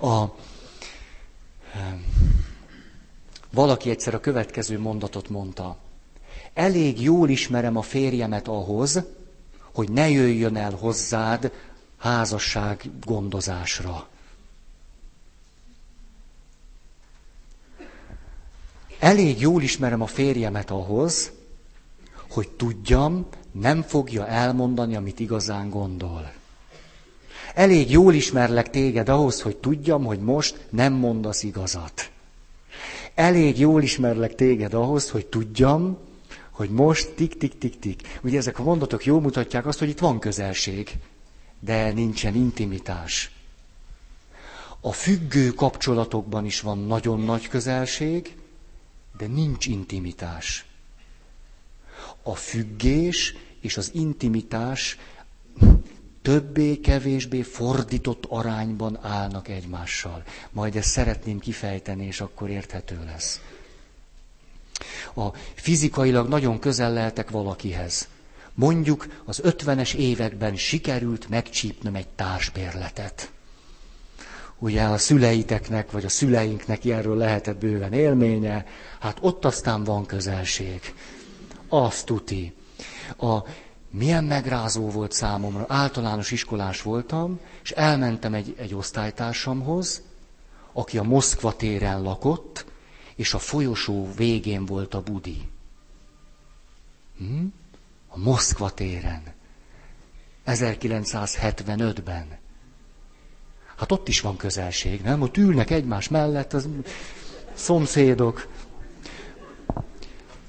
A, valaki egyszer a következő mondatot mondta. Elég jól ismerem a férjemet ahhoz, hogy ne jöjjön el hozzád házasság gondozásra. Elég jól ismerem a férjemet ahhoz, hogy tudjam, nem fogja elmondani, amit igazán gondol. Elég jól ismerlek téged ahhoz, hogy tudjam, hogy most nem mondasz igazat. Elég jól ismerlek téged ahhoz, hogy tudjam, hogy most tik-tik-tik-tik. Ugye ezek a mondatok jól mutatják azt, hogy itt van közelség, de nincsen intimitás. A függő kapcsolatokban is van nagyon nagy közelség, de nincs intimitás. A függés és az intimitás többé-kevésbé fordított arányban állnak egymással. Majd ezt szeretném kifejteni, és akkor érthető lesz. A fizikailag nagyon közel lehetek valakihez. Mondjuk az ötvenes években sikerült megcsípnöm egy társbérletet. Ugye a szüleiteknek, vagy a szüleinknek ilyenről lehetett bőven élménye, hát ott aztán van közelség. Azt tuti. A, milyen megrázó volt számomra. Általános iskolás voltam, és elmentem egy, egy osztálytársamhoz, aki a Moszkva téren lakott, és a folyosó végén volt a budi. Hm? A Moszkva téren. 1975-ben. Hát ott is van közelség, nem? Ott ülnek egymás mellett, az szomszédok.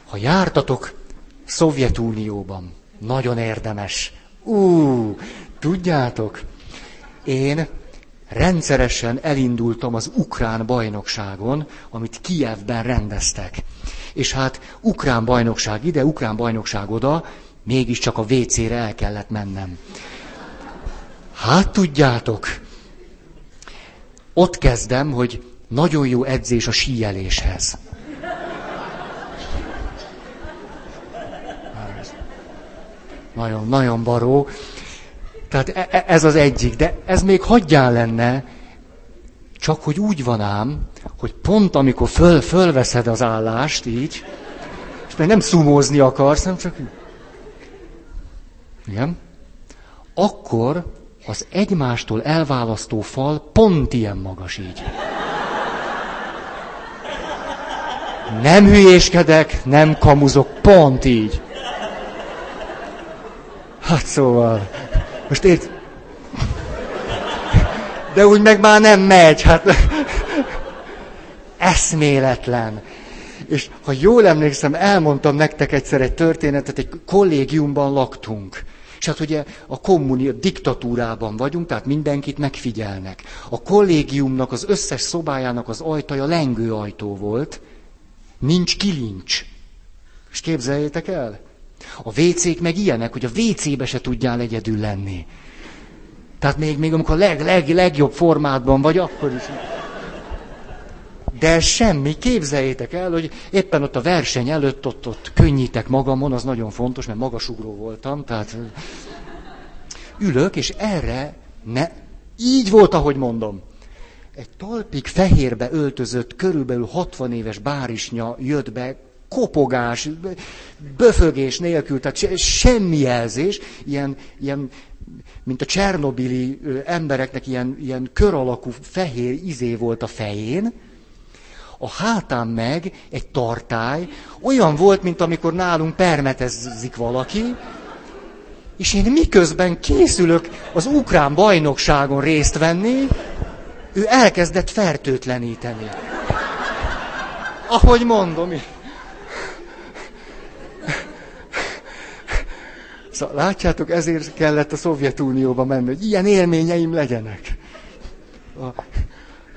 Ha jártatok Szovjetunióban, nagyon érdemes. Ú, tudjátok, én rendszeresen elindultam az ukrán bajnokságon, amit Kijevben rendeztek. És hát ukrán bajnokság ide, ukrán bajnokság oda, mégiscsak a WC-re el kellett mennem. Hát tudjátok, ott kezdem, hogy nagyon jó edzés a síeléshez. Nagyon, nagyon baró. Tehát e, e, ez az egyik, de ez még hagyján lenne, csak hogy úgy van ám, hogy pont amikor föl, fölveszed az állást így, és meg nem szumózni akarsz, nem csak... Igen? Akkor az egymástól elválasztó fal pont ilyen magas így. Nem hülyéskedek, nem kamuzok, pont így. Hát szóval, most ért... De úgy meg már nem megy, hát eszméletlen. És ha jól emlékszem, elmondtam nektek egyszer egy történetet, egy kollégiumban laktunk. És hát ugye a kommuni, diktatúrában vagyunk, tehát mindenkit megfigyelnek. A kollégiumnak, az összes szobájának az ajtaja lengő ajtó volt, nincs kilincs. És képzeljétek el? A WC-k meg ilyenek, hogy a WC-be se tudjál egyedül lenni. Tehát még, még amikor a leg, leg, legjobb formátban vagy, akkor is. De semmi, képzeljétek el, hogy éppen ott a verseny előtt ott, ott könnyítek magamon, az nagyon fontos, mert magasugró voltam, tehát ülök, és erre ne, így volt, ahogy mondom. Egy talpig fehérbe öltözött, körülbelül 60 éves bárisnya jött be, kopogás, böfögés nélkül, tehát semmi jelzés, ilyen, ilyen mint a csernobili embereknek ilyen, ilyen kör alakú fehér izé volt a fején, a hátán meg egy tartály, olyan volt, mint amikor nálunk permetezzik valaki, és én miközben készülök az ukrán bajnokságon részt venni, ő elkezdett fertőtleníteni. Ahogy mondom. Szóval látjátok, ezért kellett a Szovjetunióba menni, hogy ilyen élményeim legyenek.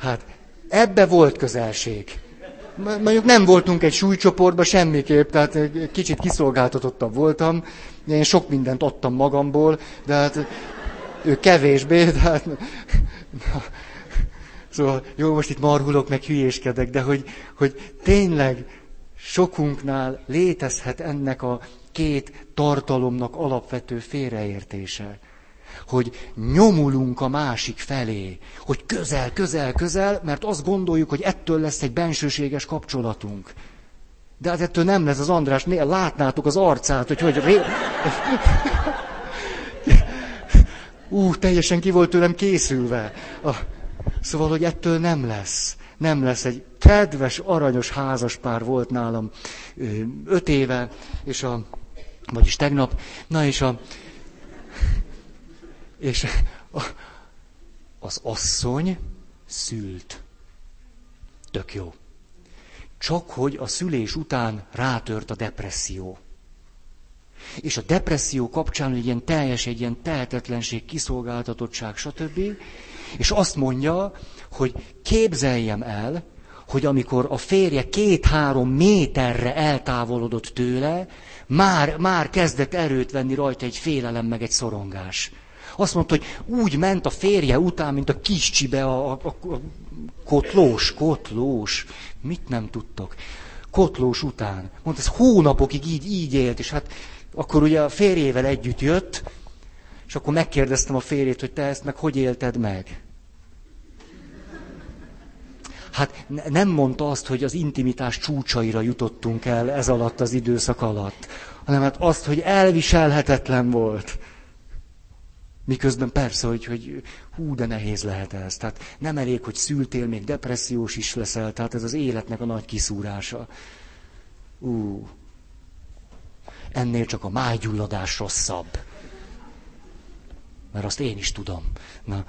Hát ebbe volt közelség. Mondjuk nem voltunk egy súlycsoportban semmiképp, tehát kicsit kiszolgáltatottabb voltam. Én sok mindent adtam magamból, de hát ő kevésbé, de hát... Na, szóval jó, most itt marhulok, meg hülyéskedek, de hogy, hogy tényleg sokunknál létezhet ennek a két tartalomnak alapvető félreértése hogy nyomulunk a másik felé, hogy közel, közel, közel, mert azt gondoljuk, hogy ettől lesz egy bensőséges kapcsolatunk. De hát ettől nem lesz az András, látnátok az arcát, hogy hogy... Ré... Ú, teljesen ki volt tőlem készülve. Szóval, hogy ettől nem lesz. Nem lesz. Egy kedves, aranyos házaspár volt nálam öt éve, és a, vagyis tegnap, na és a, és az asszony szült. Tök jó. Csak hogy a szülés után rátört a depresszió. És a depresszió kapcsán egy ilyen teljes, egy ilyen tehetetlenség, kiszolgáltatottság, stb. És azt mondja, hogy képzeljem el, hogy amikor a férje két-három méterre eltávolodott tőle, már, már kezdett erőt venni rajta egy félelem, meg egy szorongás. Azt mondta, hogy úgy ment a férje után, mint a kis csibe a, a, a kotlós, kotlós. Mit nem tudtok? Kotlós után. Mondta, ez hónapokig így, így élt, és hát akkor ugye a férjével együtt jött, és akkor megkérdeztem a férjét, hogy te ezt meg hogy élted meg? Hát nem mondta azt, hogy az intimitás csúcsaira jutottunk el ez alatt az időszak alatt, hanem hát azt, hogy elviselhetetlen volt. Miközben persze, hogy, hogy hú, de nehéz lehet ez. Tehát nem elég, hogy szültél, még depressziós is leszel, tehát ez az életnek a nagy kiszúrása. Ú, ennél csak a májgyulladás rosszabb. Mert azt én is tudom. Na.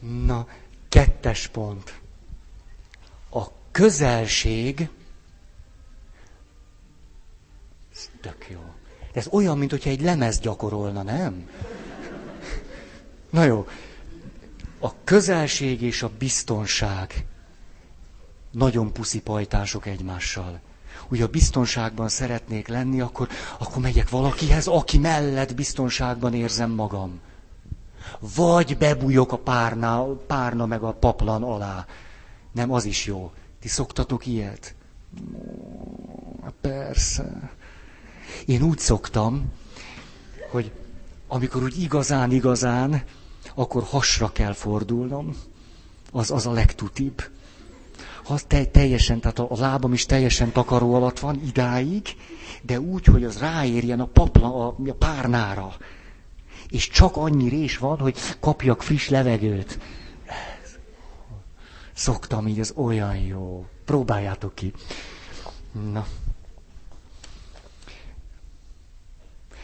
Na, kettes pont közelség, ez tök jó. De ez olyan, mint hogyha egy lemez gyakorolna, nem? Na jó. A közelség és a biztonság nagyon puszi pajtások egymással. Ugye a biztonságban szeretnék lenni, akkor, akkor megyek valakihez, aki mellett biztonságban érzem magam. Vagy bebújok a párna, párna meg a paplan alá. Nem, az is jó. Ti szoktatok ilyet? Persze. Én úgy szoktam, hogy amikor úgy igazán, igazán, akkor hasra kell fordulnom. Az, az a legtutibb. Ha te, teljesen, tehát a, a lábam is teljesen takaró alatt van idáig, de úgy, hogy az ráérjen a papla, a, a párnára. És csak annyi rés van, hogy kapjak friss levegőt. Szoktam így, ez olyan jó. Próbáljátok ki. Na.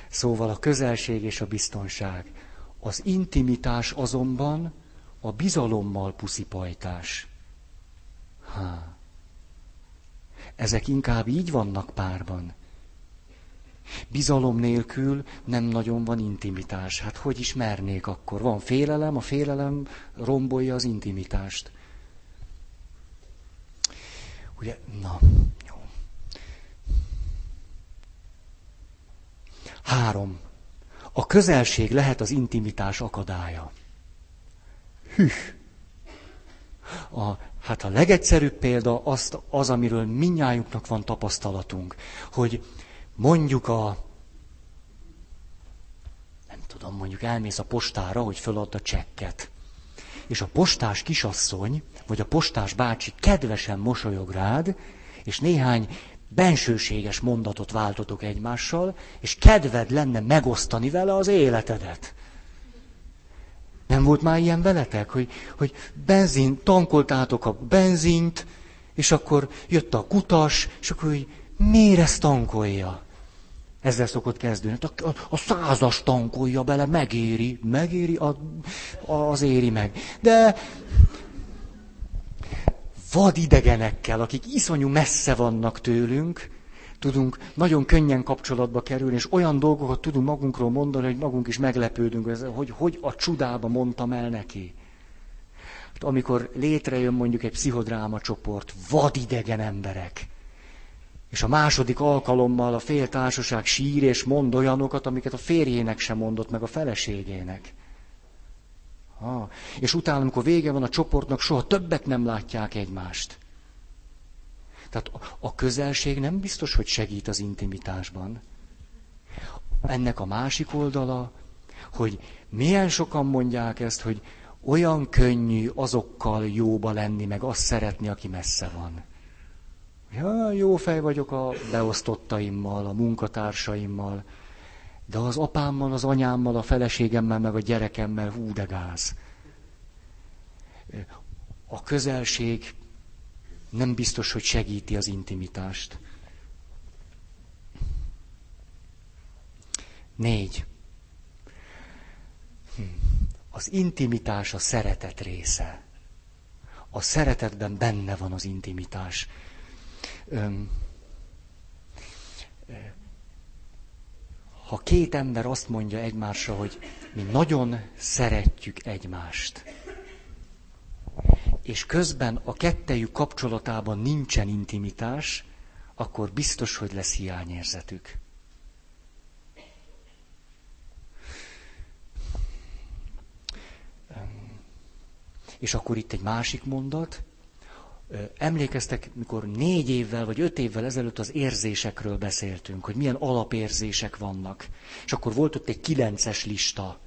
Szóval a közelség és a biztonság. Az intimitás azonban a bizalommal puszipajtás. Ha. Ezek inkább így vannak párban. Bizalom nélkül nem nagyon van intimitás. Hát hogy ismernék akkor? Van félelem, a félelem rombolja az intimitást. Ugye, na, jó. Három. A közelség lehet az intimitás akadálya. Hűh. A, hát a legegyszerűbb példa az, az, amiről minnyájunknak van tapasztalatunk, hogy mondjuk a, nem tudom, mondjuk elmész a postára, hogy föladd a csekket. És a postás kisasszony vagy a postás bácsi kedvesen mosolyog rád, és néhány bensőséges mondatot váltotok egymással, és kedved lenne megosztani vele az életedet. Nem volt már ilyen veletek, hogy, hogy benzin, tankoltátok a benzint, és akkor jött a kutas, és akkor hogy miért ezt tankolja? Ezzel szokott kezdődni. A, a, a százas tankolja bele, megéri, megéri, a, az éri meg. De vadidegenekkel, akik iszonyú messze vannak tőlünk, tudunk nagyon könnyen kapcsolatba kerülni, és olyan dolgokat tudunk magunkról mondani, hogy magunk is meglepődünk, hogy hogy a csudába mondtam el neki. Hát amikor létrejön mondjuk egy pszichodráma csoport, vadidegen emberek, és a második alkalommal a fél társaság sír és mond olyanokat, amiket a férjének sem mondott, meg a feleségének. Ha. És utána, amikor vége van a csoportnak, soha többet nem látják egymást. Tehát a közelség nem biztos, hogy segít az intimitásban. Ennek a másik oldala, hogy milyen sokan mondják ezt, hogy olyan könnyű azokkal jóba lenni, meg azt szeretni, aki messze van. Ja, jó fej vagyok a beosztottaimmal, a munkatársaimmal, de az apámmal, az anyámmal, a feleségemmel, meg a gyerekemmel, hú, de gáz. A közelség nem biztos, hogy segíti az intimitást. Négy. Az intimitás a szeretet része. A szeretetben benne van az intimitás. Ha két ember azt mondja egymásra, hogy mi nagyon szeretjük egymást, és közben a kettejük kapcsolatában nincsen intimitás, akkor biztos, hogy lesz hiányérzetük. És akkor itt egy másik mondat. Emlékeztek, mikor négy évvel vagy öt évvel ezelőtt az érzésekről beszéltünk, hogy milyen alapérzések vannak. És akkor volt ott egy kilences lista.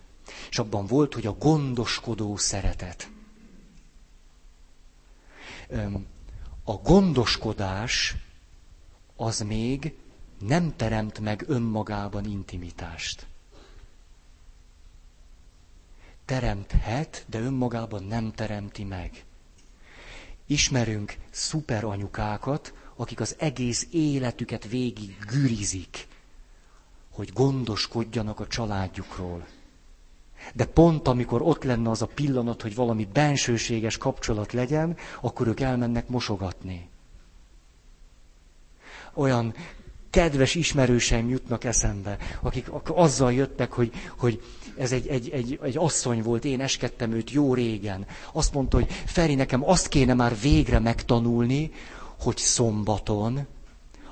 És abban volt, hogy a gondoskodó szeretet a gondoskodás az még nem teremt meg önmagában intimitást. Teremthet, de önmagában nem teremti meg. Ismerünk szuper anyukákat, akik az egész életüket végig gürizik, hogy gondoskodjanak a családjukról. De pont amikor ott lenne az a pillanat, hogy valami bensőséges kapcsolat legyen, akkor ők elmennek mosogatni. Olyan kedves ismerőseim jutnak eszembe, akik azzal jöttek, hogy, hogy ez egy, egy, egy, egy asszony volt, én eskedtem őt jó régen. Azt mondta, hogy Feri, nekem azt kéne már végre megtanulni, hogy szombaton,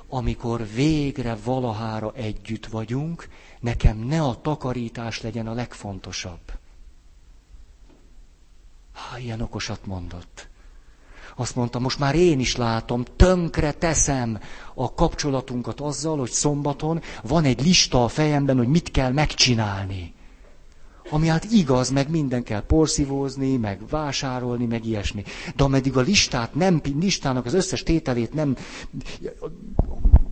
amikor végre valahára együtt vagyunk, nekem ne a takarítás legyen a legfontosabb. Há, ilyen okosat mondott. Azt mondta, most már én is látom, tönkre teszem a kapcsolatunkat azzal, hogy szombaton van egy lista a fejemben, hogy mit kell megcsinálni. Ami hát igaz, meg minden kell porszívózni, meg vásárolni, meg ilyesmi. De ameddig a listát nem, listának az összes tételét nem,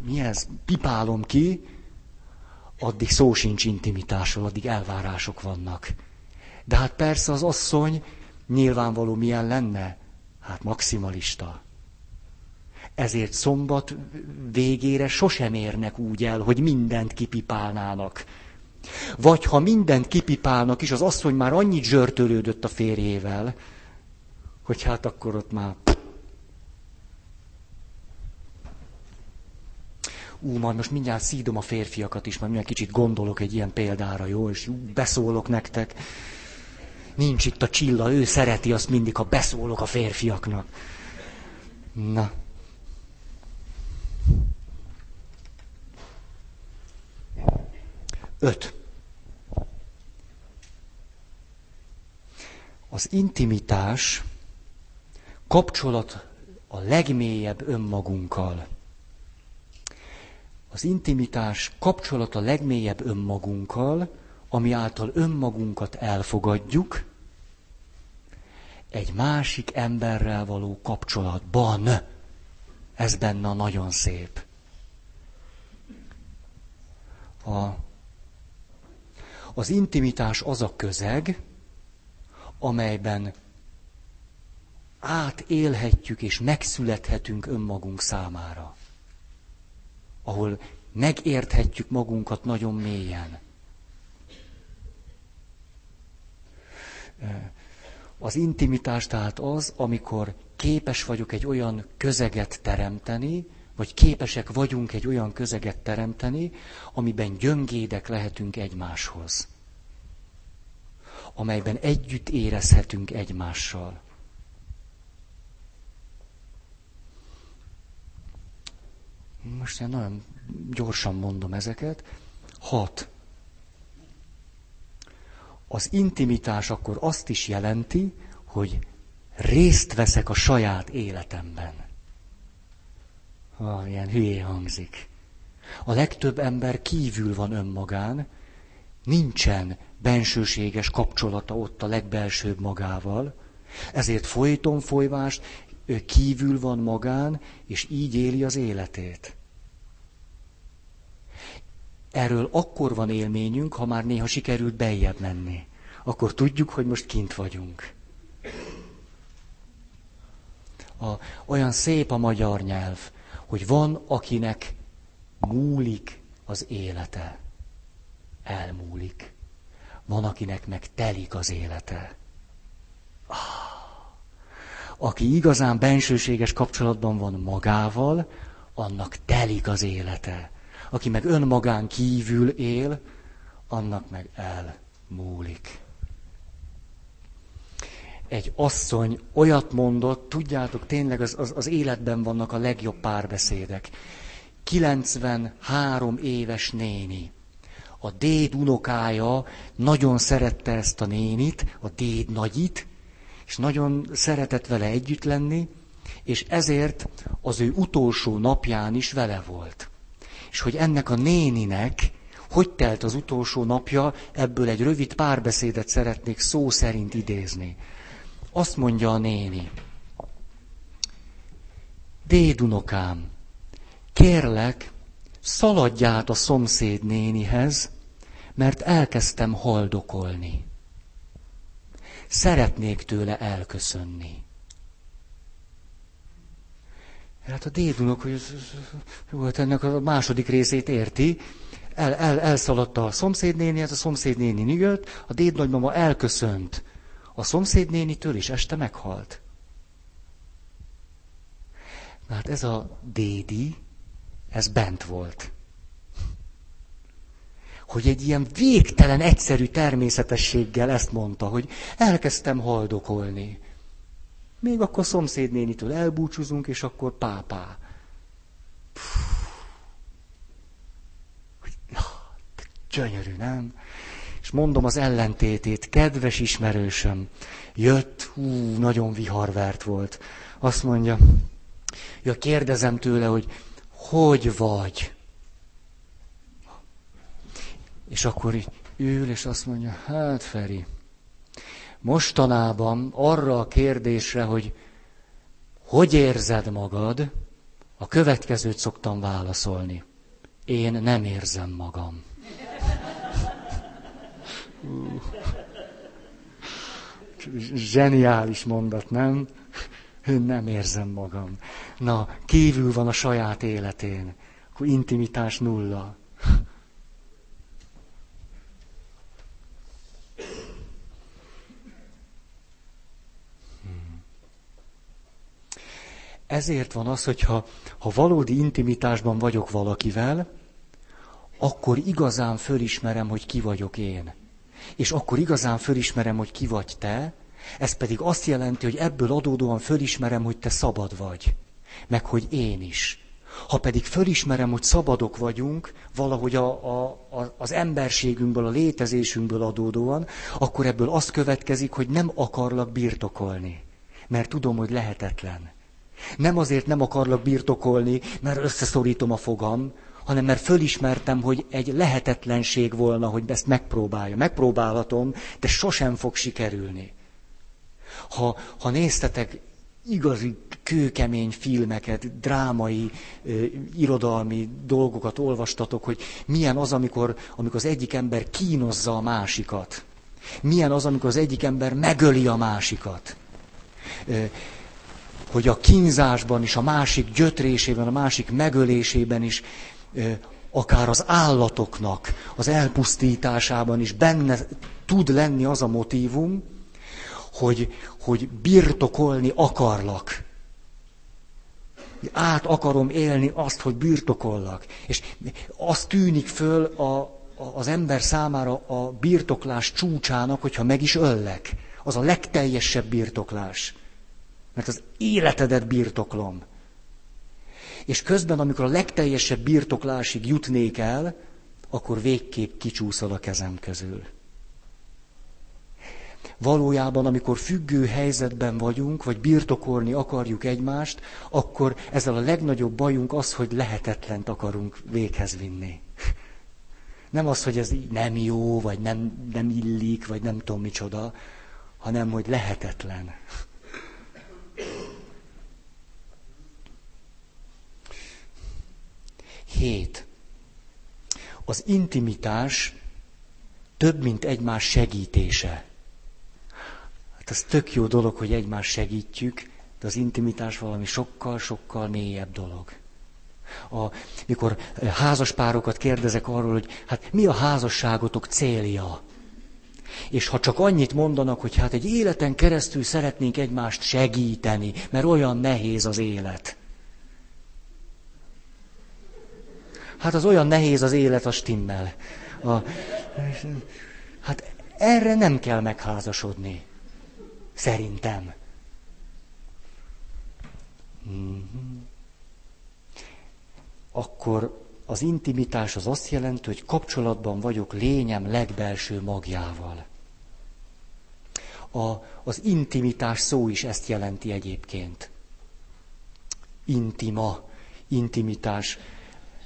mi ez, pipálom ki, addig szó sincs intimitásról, addig elvárások vannak. De hát persze az asszony nyilvánvaló milyen lenne? Hát maximalista. Ezért szombat végére sosem érnek úgy el, hogy mindent kipipálnának. Vagy ha mindent kipipálnak is, az asszony már annyit zsörtölődött a férjével, hogy hát akkor ott már ú, majd most mindjárt szídom a férfiakat is, majd mindjárt kicsit gondolok egy ilyen példára, jó, és beszólok nektek. Nincs itt a csilla, ő szereti azt mindig, ha beszólok a férfiaknak. Na. Öt. Az intimitás kapcsolat a legmélyebb önmagunkkal. Az intimitás kapcsolat a legmélyebb önmagunkkal, ami által önmagunkat elfogadjuk, egy másik emberrel való kapcsolatban. Ez benne nagyon szép. A, az intimitás az a közeg, amelyben átélhetjük és megszülethetünk önmagunk számára. Ahol megérthetjük magunkat nagyon mélyen. Az intimitás tehát az, amikor képes vagyok egy olyan közeget teremteni, vagy képesek vagyunk egy olyan közeget teremteni, amiben gyöngédek lehetünk egymáshoz. Amelyben együtt érezhetünk egymással. Most én nagyon gyorsan mondom ezeket. Hat. Az intimitás akkor azt is jelenti, hogy részt veszek a saját életemben. Ah, ilyen hülyé hangzik. A legtöbb ember kívül van önmagán, nincsen bensőséges kapcsolata ott a legbelsőbb magával, ezért folyton folyvást, kívül van magán, és így éli az életét. Erről akkor van élményünk, ha már néha sikerült beljebb menni. Akkor tudjuk, hogy most kint vagyunk. A, olyan szép a magyar nyelv, hogy van, akinek múlik az élete. Elmúlik. Van, akinek meg telik az élete. Ah. Aki igazán bensőséges kapcsolatban van magával, annak telik az élete. Aki meg önmagán kívül él, annak meg elmúlik. Egy asszony olyat mondott, tudjátok, tényleg az, az, az életben vannak a legjobb párbeszédek. 93 éves néni. A déd unokája nagyon szerette ezt a nénit, a déd nagyit, és nagyon szeretett vele együtt lenni, és ezért az ő utolsó napján is vele volt. És hogy ennek a néninek hogy telt az utolsó napja, ebből egy rövid párbeszédet szeretnék szó szerint idézni. Azt mondja a néni, Dédunokám, kérlek, szaladj át a szomszéd nénihez, mert elkezdtem haldokolni. Szeretnék tőle elköszönni. Hát a dédunok, hogy volt ennek a második részét érti, el, el, elszaladta a szomszédnénihez, a szomszédnéni jött, a dédnagymama elköszönt a szomszédnénitől, és este meghalt. Hát ez a dédi, ez bent volt. Hogy egy ilyen végtelen egyszerű természetességgel ezt mondta, hogy elkezdtem haldokolni. Még akkor szomszédnénitől elbúcsúzunk, és akkor pápá. Gyönyörű, nem? Mondom az ellentétét, kedves ismerősöm, jött, hú, nagyon viharvert volt. Azt mondja, ja, kérdezem tőle, hogy hogy vagy? És akkor így ül, és azt mondja, hát Feri, mostanában arra a kérdésre, hogy hogy érzed magad, a következőt szoktam válaszolni. Én nem érzem magam. Zseniális mondat, nem? Nem érzem magam. Na, kívül van a saját életén. Akkor intimitás nulla. Ezért van az, hogyha ha valódi intimitásban vagyok valakivel, akkor igazán fölismerem, hogy ki vagyok én. És akkor igazán fölismerem, hogy ki vagy te, ez pedig azt jelenti, hogy ebből adódóan fölismerem, hogy te szabad vagy, meg hogy én is. Ha pedig fölismerem, hogy szabadok vagyunk, valahogy a, a, a, az emberségünkből, a létezésünkből adódóan, akkor ebből azt következik, hogy nem akarlak birtokolni, mert tudom, hogy lehetetlen. Nem azért nem akarlak birtokolni, mert összeszorítom a fogam, hanem mert fölismertem, hogy egy lehetetlenség volna, hogy ezt megpróbálja. Megpróbálhatom, de sosem fog sikerülni. Ha, ha néztetek, igazi kőkemény filmeket, drámai, irodalmi dolgokat olvastatok, hogy milyen az, amikor, amikor az egyik ember kínozza a másikat. Milyen az, amikor az egyik ember megöli a másikat. Hogy a kínzásban is, a másik gyötrésében, a másik megölésében is, akár az állatoknak az elpusztításában is benne tud lenni az a motívum, hogy, hogy birtokolni akarlak. Át akarom élni azt, hogy birtokollak. És az tűnik föl a, az ember számára a birtoklás csúcsának, hogyha meg is öllek. Az a legteljesebb birtoklás. Mert az életedet birtoklom. És közben, amikor a legteljesebb birtoklásig jutnék el, akkor végképp kicsúszol a kezem közül. Valójában, amikor függő helyzetben vagyunk, vagy birtokolni akarjuk egymást, akkor ezzel a legnagyobb bajunk az, hogy lehetetlent akarunk véghez vinni. Nem az, hogy ez nem jó, vagy nem, nem illik, vagy nem tudom micsoda, hanem hogy lehetetlen. Hét. Az intimitás több, mint egymás segítése. Hát ez tök jó dolog, hogy egymást segítjük, de az intimitás valami sokkal-sokkal mélyebb dolog. A, mikor házaspárokat kérdezek arról, hogy hát mi a házasságotok célja? És ha csak annyit mondanak, hogy hát egy életen keresztül szeretnénk egymást segíteni, mert olyan nehéz az élet. Hát az olyan nehéz az élet a stimmel. A, hát erre nem kell megházasodni. Szerintem. Mm-hmm. Akkor az intimitás az azt jelenti, hogy kapcsolatban vagyok lényem legbelső magjával. A, az intimitás szó is ezt jelenti egyébként. Intima, intimitás,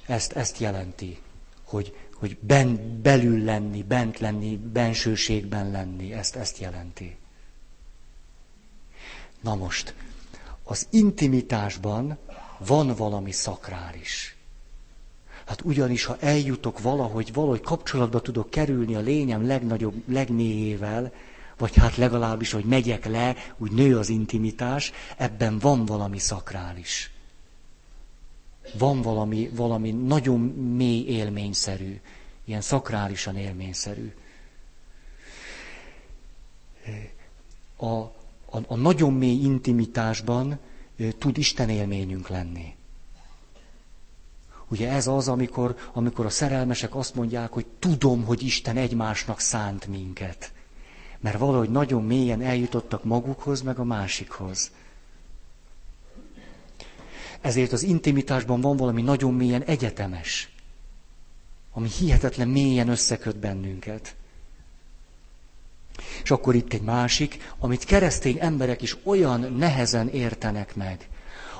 ezt, ezt jelenti, hogy, hogy ben, belül lenni, bent lenni, bensőségben lenni, ezt, ezt jelenti. Na most, az intimitásban van valami szakrális. Hát ugyanis, ha eljutok valahogy, valahogy kapcsolatba tudok kerülni a lényem legnagyobb, legmélyével, vagy hát legalábbis, hogy megyek le, úgy nő az intimitás, ebben van valami szakrális. Van valami, valami nagyon mély élményszerű, ilyen szakrálisan élményszerű. A, a, a nagyon mély intimitásban tud Isten élményünk lenni. Ugye ez az, amikor, amikor a szerelmesek azt mondják, hogy tudom, hogy Isten egymásnak szánt minket. Mert valahogy nagyon mélyen eljutottak magukhoz, meg a másikhoz. Ezért az intimitásban van valami nagyon mélyen egyetemes, ami hihetetlen mélyen összeköt bennünket. És akkor itt egy másik, amit keresztény emberek is olyan nehezen értenek meg.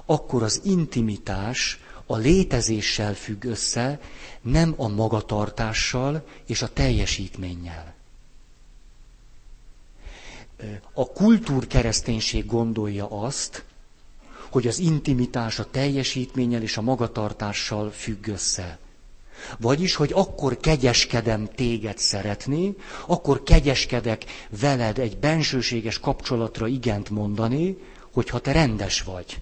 Akkor az intimitás a létezéssel függ össze, nem a magatartással és a teljesítménnyel. A kultúrkereszténység gondolja azt, hogy az intimitás a teljesítménnyel és a magatartással függ össze. Vagyis, hogy akkor kegyeskedem téged szeretni, akkor kegyeskedek veled egy bensőséges kapcsolatra igent mondani, hogyha te rendes vagy.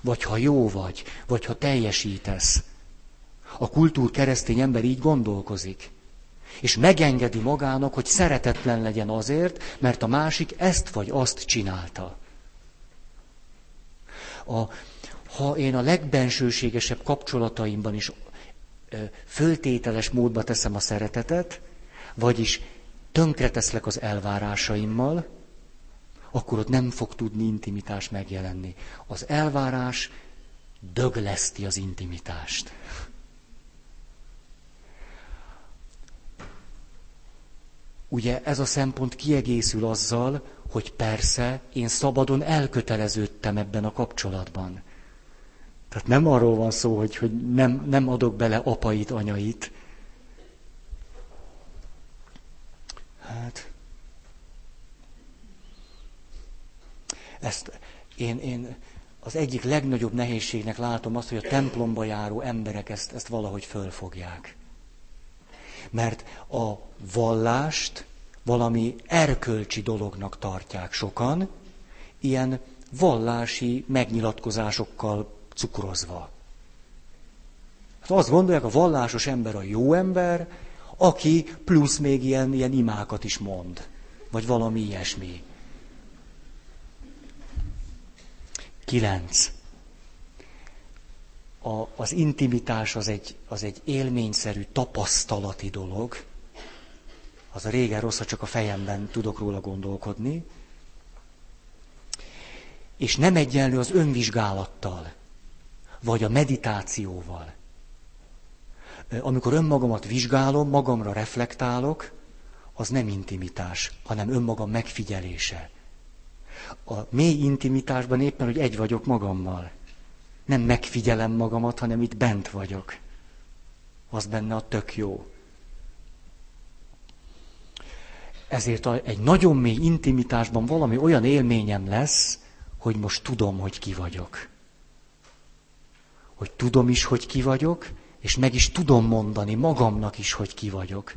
Vagy ha jó vagy, vagy ha teljesítesz. A kultúr keresztény ember így gondolkozik. És megengedi magának, hogy szeretetlen legyen azért, mert a másik ezt vagy azt csinálta. A, ha én a legbensőségesebb kapcsolataimban is föltételes módba teszem a szeretetet, vagyis tönkreteszlek az elvárásaimmal, akkor ott nem fog tudni intimitás megjelenni. Az elvárás dögleszti az intimitást. Ugye ez a szempont kiegészül azzal, hogy persze én szabadon elköteleződtem ebben a kapcsolatban. Tehát nem arról van szó, hogy, hogy nem, nem adok bele apait, anyait. Hát, ezt, én, én az egyik legnagyobb nehézségnek látom azt, hogy a templomba járó emberek ezt, ezt valahogy fölfogják. Mert a vallást valami erkölcsi dolognak tartják sokan, ilyen vallási megnyilatkozásokkal cukrozva. Hát azt gondolják, a vallásos ember a jó ember, aki plusz még ilyen, ilyen imákat is mond, vagy valami ilyesmi. Kilenc. A, az intimitás az egy, az egy élményszerű, tapasztalati dolog. Az a régen rossz, ha csak a fejemben tudok róla gondolkodni. És nem egyenlő az önvizsgálattal, vagy a meditációval. Amikor önmagamat vizsgálom, magamra reflektálok, az nem intimitás, hanem önmagam megfigyelése. A mély intimitásban éppen, hogy egy vagyok magammal. Nem megfigyelem magamat, hanem itt bent vagyok. Az benne a tök jó. Ezért egy nagyon mély intimitásban valami olyan élményem lesz, hogy most tudom, hogy ki vagyok. Hogy tudom is, hogy ki vagyok, és meg is tudom mondani magamnak is, hogy ki vagyok.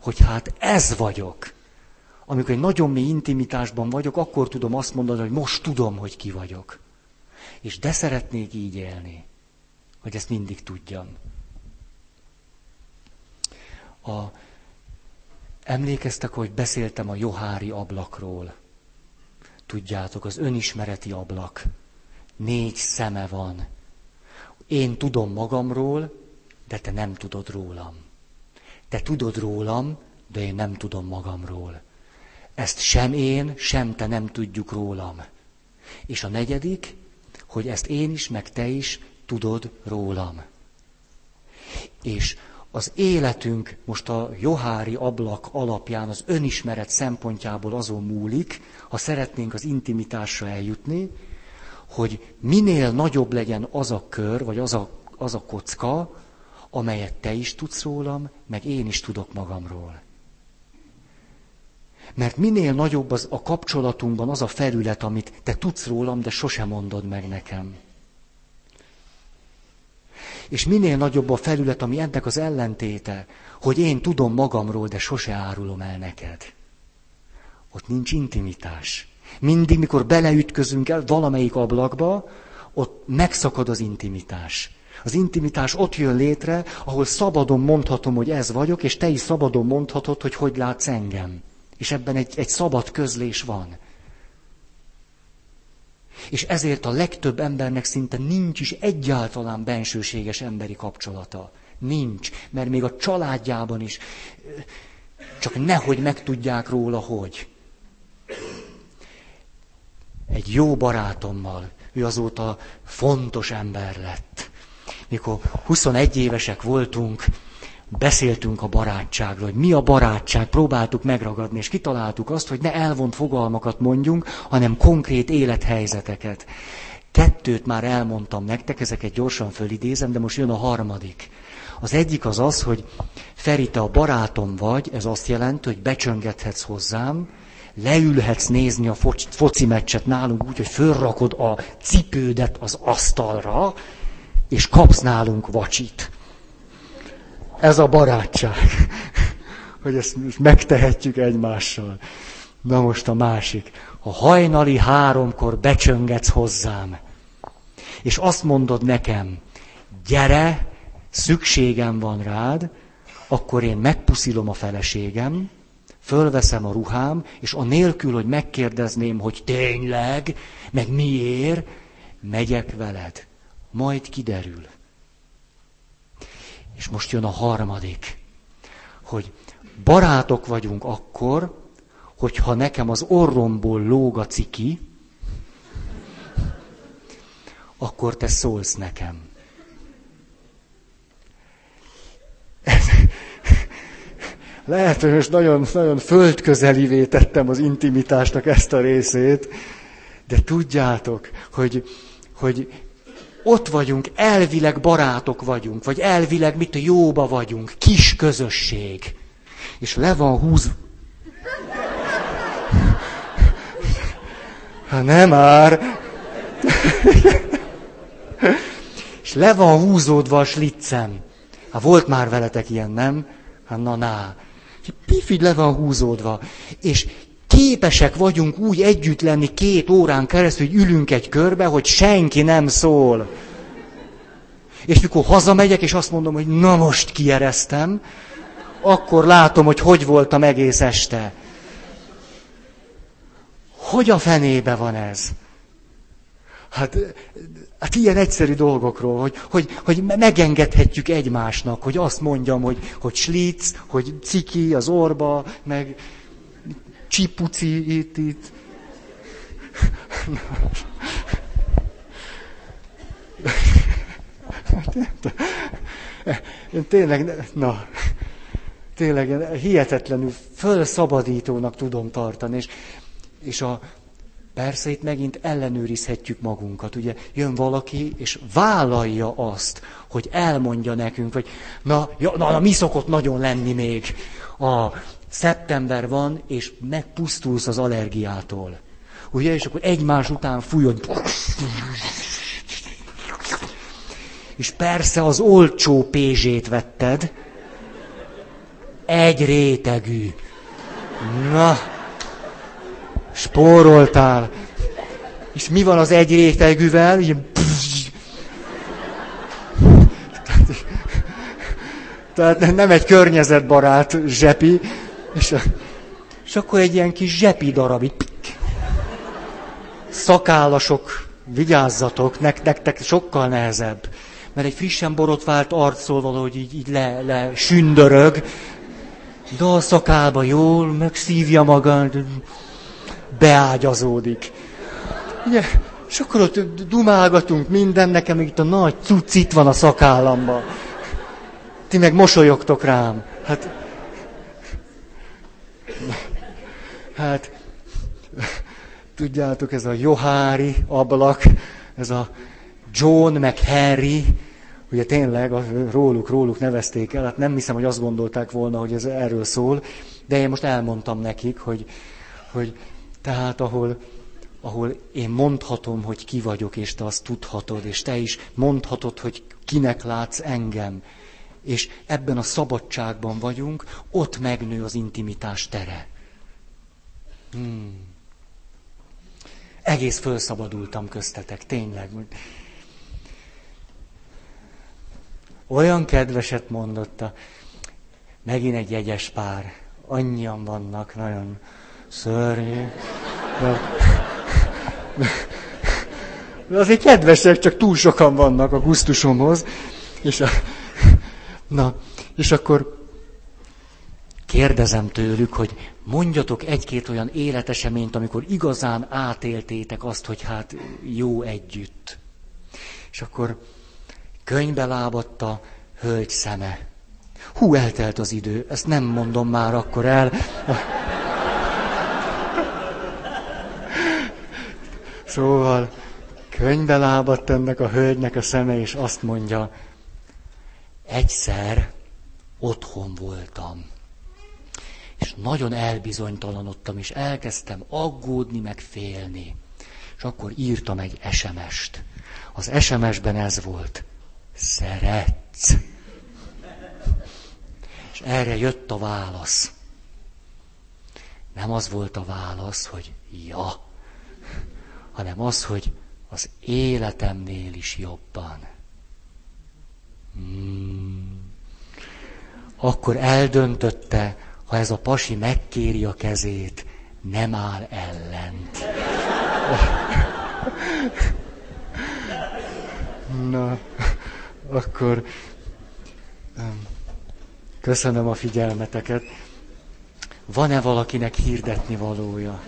Hogy hát ez vagyok. Amikor egy nagyon mély intimitásban vagyok, akkor tudom azt mondani, hogy most tudom, hogy ki vagyok. És de szeretnék így élni, hogy ezt mindig tudjam. A, emlékeztek, hogy beszéltem a Johári ablakról. Tudjátok, az önismereti ablak. Négy szeme van. Én tudom magamról, de te nem tudod rólam. Te tudod rólam, de én nem tudom magamról. Ezt sem én, sem te nem tudjuk rólam. És a negyedik, hogy ezt én is, meg te is tudod rólam. És az életünk most a Johári ablak alapján az önismeret szempontjából azon múlik, ha szeretnénk az intimitásra eljutni, hogy minél nagyobb legyen az a kör, vagy az a, az a kocka, amelyet te is tudsz rólam, meg én is tudok magamról. Mert minél nagyobb az a kapcsolatunkban az a felület, amit te tudsz rólam, de sosem mondod meg nekem. És minél nagyobb a felület, ami ennek az ellentéte, hogy én tudom magamról, de sose árulom el neked. Ott nincs intimitás. Mindig, mikor beleütközünk el valamelyik ablakba, ott megszakad az intimitás. Az intimitás ott jön létre, ahol szabadon mondhatom, hogy ez vagyok, és te is szabadon mondhatod, hogy hogy látsz engem. És ebben egy, egy szabad közlés van. És ezért a legtöbb embernek szinte nincs is egyáltalán bensőséges emberi kapcsolata. Nincs, mert még a családjában is csak nehogy megtudják róla, hogy. Egy jó barátommal, ő azóta fontos ember lett mikor 21 évesek voltunk, beszéltünk a barátságról, hogy mi a barátság, próbáltuk megragadni, és kitaláltuk azt, hogy ne elvont fogalmakat mondjunk, hanem konkrét élethelyzeteket. Kettőt már elmondtam nektek, ezeket gyorsan fölidézem, de most jön a harmadik. Az egyik az az, hogy Feri, te a barátom vagy, ez azt jelenti, hogy becsöngethetsz hozzám, leülhetsz nézni a foci meccset nálunk úgy, hogy fölrakod a cipődet az asztalra, és kapsz nálunk vacsit. Ez a barátság, hogy ezt megtehetjük egymással. Na most a másik. A hajnali háromkor becsöngetsz hozzám, és azt mondod nekem, gyere, szükségem van rád, akkor én megpuszilom a feleségem, fölveszem a ruhám, és a nélkül, hogy megkérdezném, hogy tényleg, meg miért, megyek veled majd kiderül. És most jön a harmadik, hogy barátok vagyunk akkor, hogyha nekem az orromból lóg a ciki, akkor te szólsz nekem. Lehet, hogy most nagyon, nagyon földközelivé tettem az intimitásnak ezt a részét, de tudjátok, hogy, hogy ott vagyunk, elvileg barátok vagyunk, vagy elvileg mit a jóba vagyunk, kis közösség. És le van húz. Hát nem már. és le van húzódva a sliccem. Hát volt már veletek ilyen, nem? Hát na, na. Pifid le van húzódva. És képesek vagyunk úgy együtt lenni két órán keresztül, hogy ülünk egy körbe, hogy senki nem szól. És mikor hazamegyek, és azt mondom, hogy na most kiereztem, akkor látom, hogy hogy voltam egész este. Hogy a fenébe van ez? Hát, hát ilyen egyszerű dolgokról, hogy, hogy, hogy megengedhetjük egymásnak, hogy azt mondjam, hogy, hogy slic, hogy ciki az orba, meg csipuci itt, itt. Tényleg, na, tényleg hihetetlenül fölszabadítónak tudom tartani, és, és a, persze itt megint ellenőrizhetjük magunkat, ugye jön valaki, és vállalja azt, hogy elmondja nekünk, hogy na, ja, na, na mi szokott nagyon lenni még, a szeptember van, és megpusztulsz az allergiától. Ugye, és akkor egymás után fújod. És persze az olcsó pézsét vetted, egy rétegű. Na, spóroltál. És mi van az egy rétegűvel? Tehát nem egy környezetbarát zsepi, és, és akkor egy ilyen kis zsepi darab, így Szakállasok, vigyázzatok, nektek sokkal nehezebb. Mert egy frissen borotvált arcról valahogy így, így le, le sündörög, de a szakálba jól megszívja magát, beágyazódik. Ugye, és akkor ott dumálgatunk minden, nekem itt a nagy cucc van a szakállamban. Ti meg mosolyogtok rám. Hát, hát, tudjátok, ez a Johári ablak, ez a John meg Harry, ugye tényleg róluk, róluk nevezték el, hát nem hiszem, hogy azt gondolták volna, hogy ez erről szól, de én most elmondtam nekik, hogy, hogy tehát ahol, ahol én mondhatom, hogy ki vagyok, és te azt tudhatod, és te is mondhatod, hogy kinek látsz engem, és ebben a szabadságban vagyunk, ott megnő az intimitás tere. Hmm. Egész felszabadultam köztetek, tényleg. Olyan kedveset mondotta, megint egy jegyes pár. Annyian vannak, nagyon szörnyű. De, de azért kedvesek, csak túl sokan vannak a gusztusomhoz. És, a, na, és akkor kérdezem tőlük, hogy mondjatok egy-két olyan életeseményt, amikor igazán átéltétek azt, hogy hát jó együtt. És akkor könyvbe lábadt a hölgy szeme. Hú, eltelt az idő, ezt nem mondom már akkor el. Szóval könyvbe lábadt ennek a hölgynek a szeme, és azt mondja, egyszer otthon voltam. És nagyon elbizonytalanodtam, és elkezdtem aggódni, meg félni. És akkor írtam egy SMS-t. Az SMS-ben ez volt szeretsz. És erre jött a válasz. Nem az volt a válasz, hogy ja, hanem az, hogy az életemnél is jobban. Hmm. Akkor eldöntötte, ha ez a pasi megkéri a kezét, nem áll ellent. Na akkor köszönöm a figyelmeteket. Van-e valakinek hirdetni valója?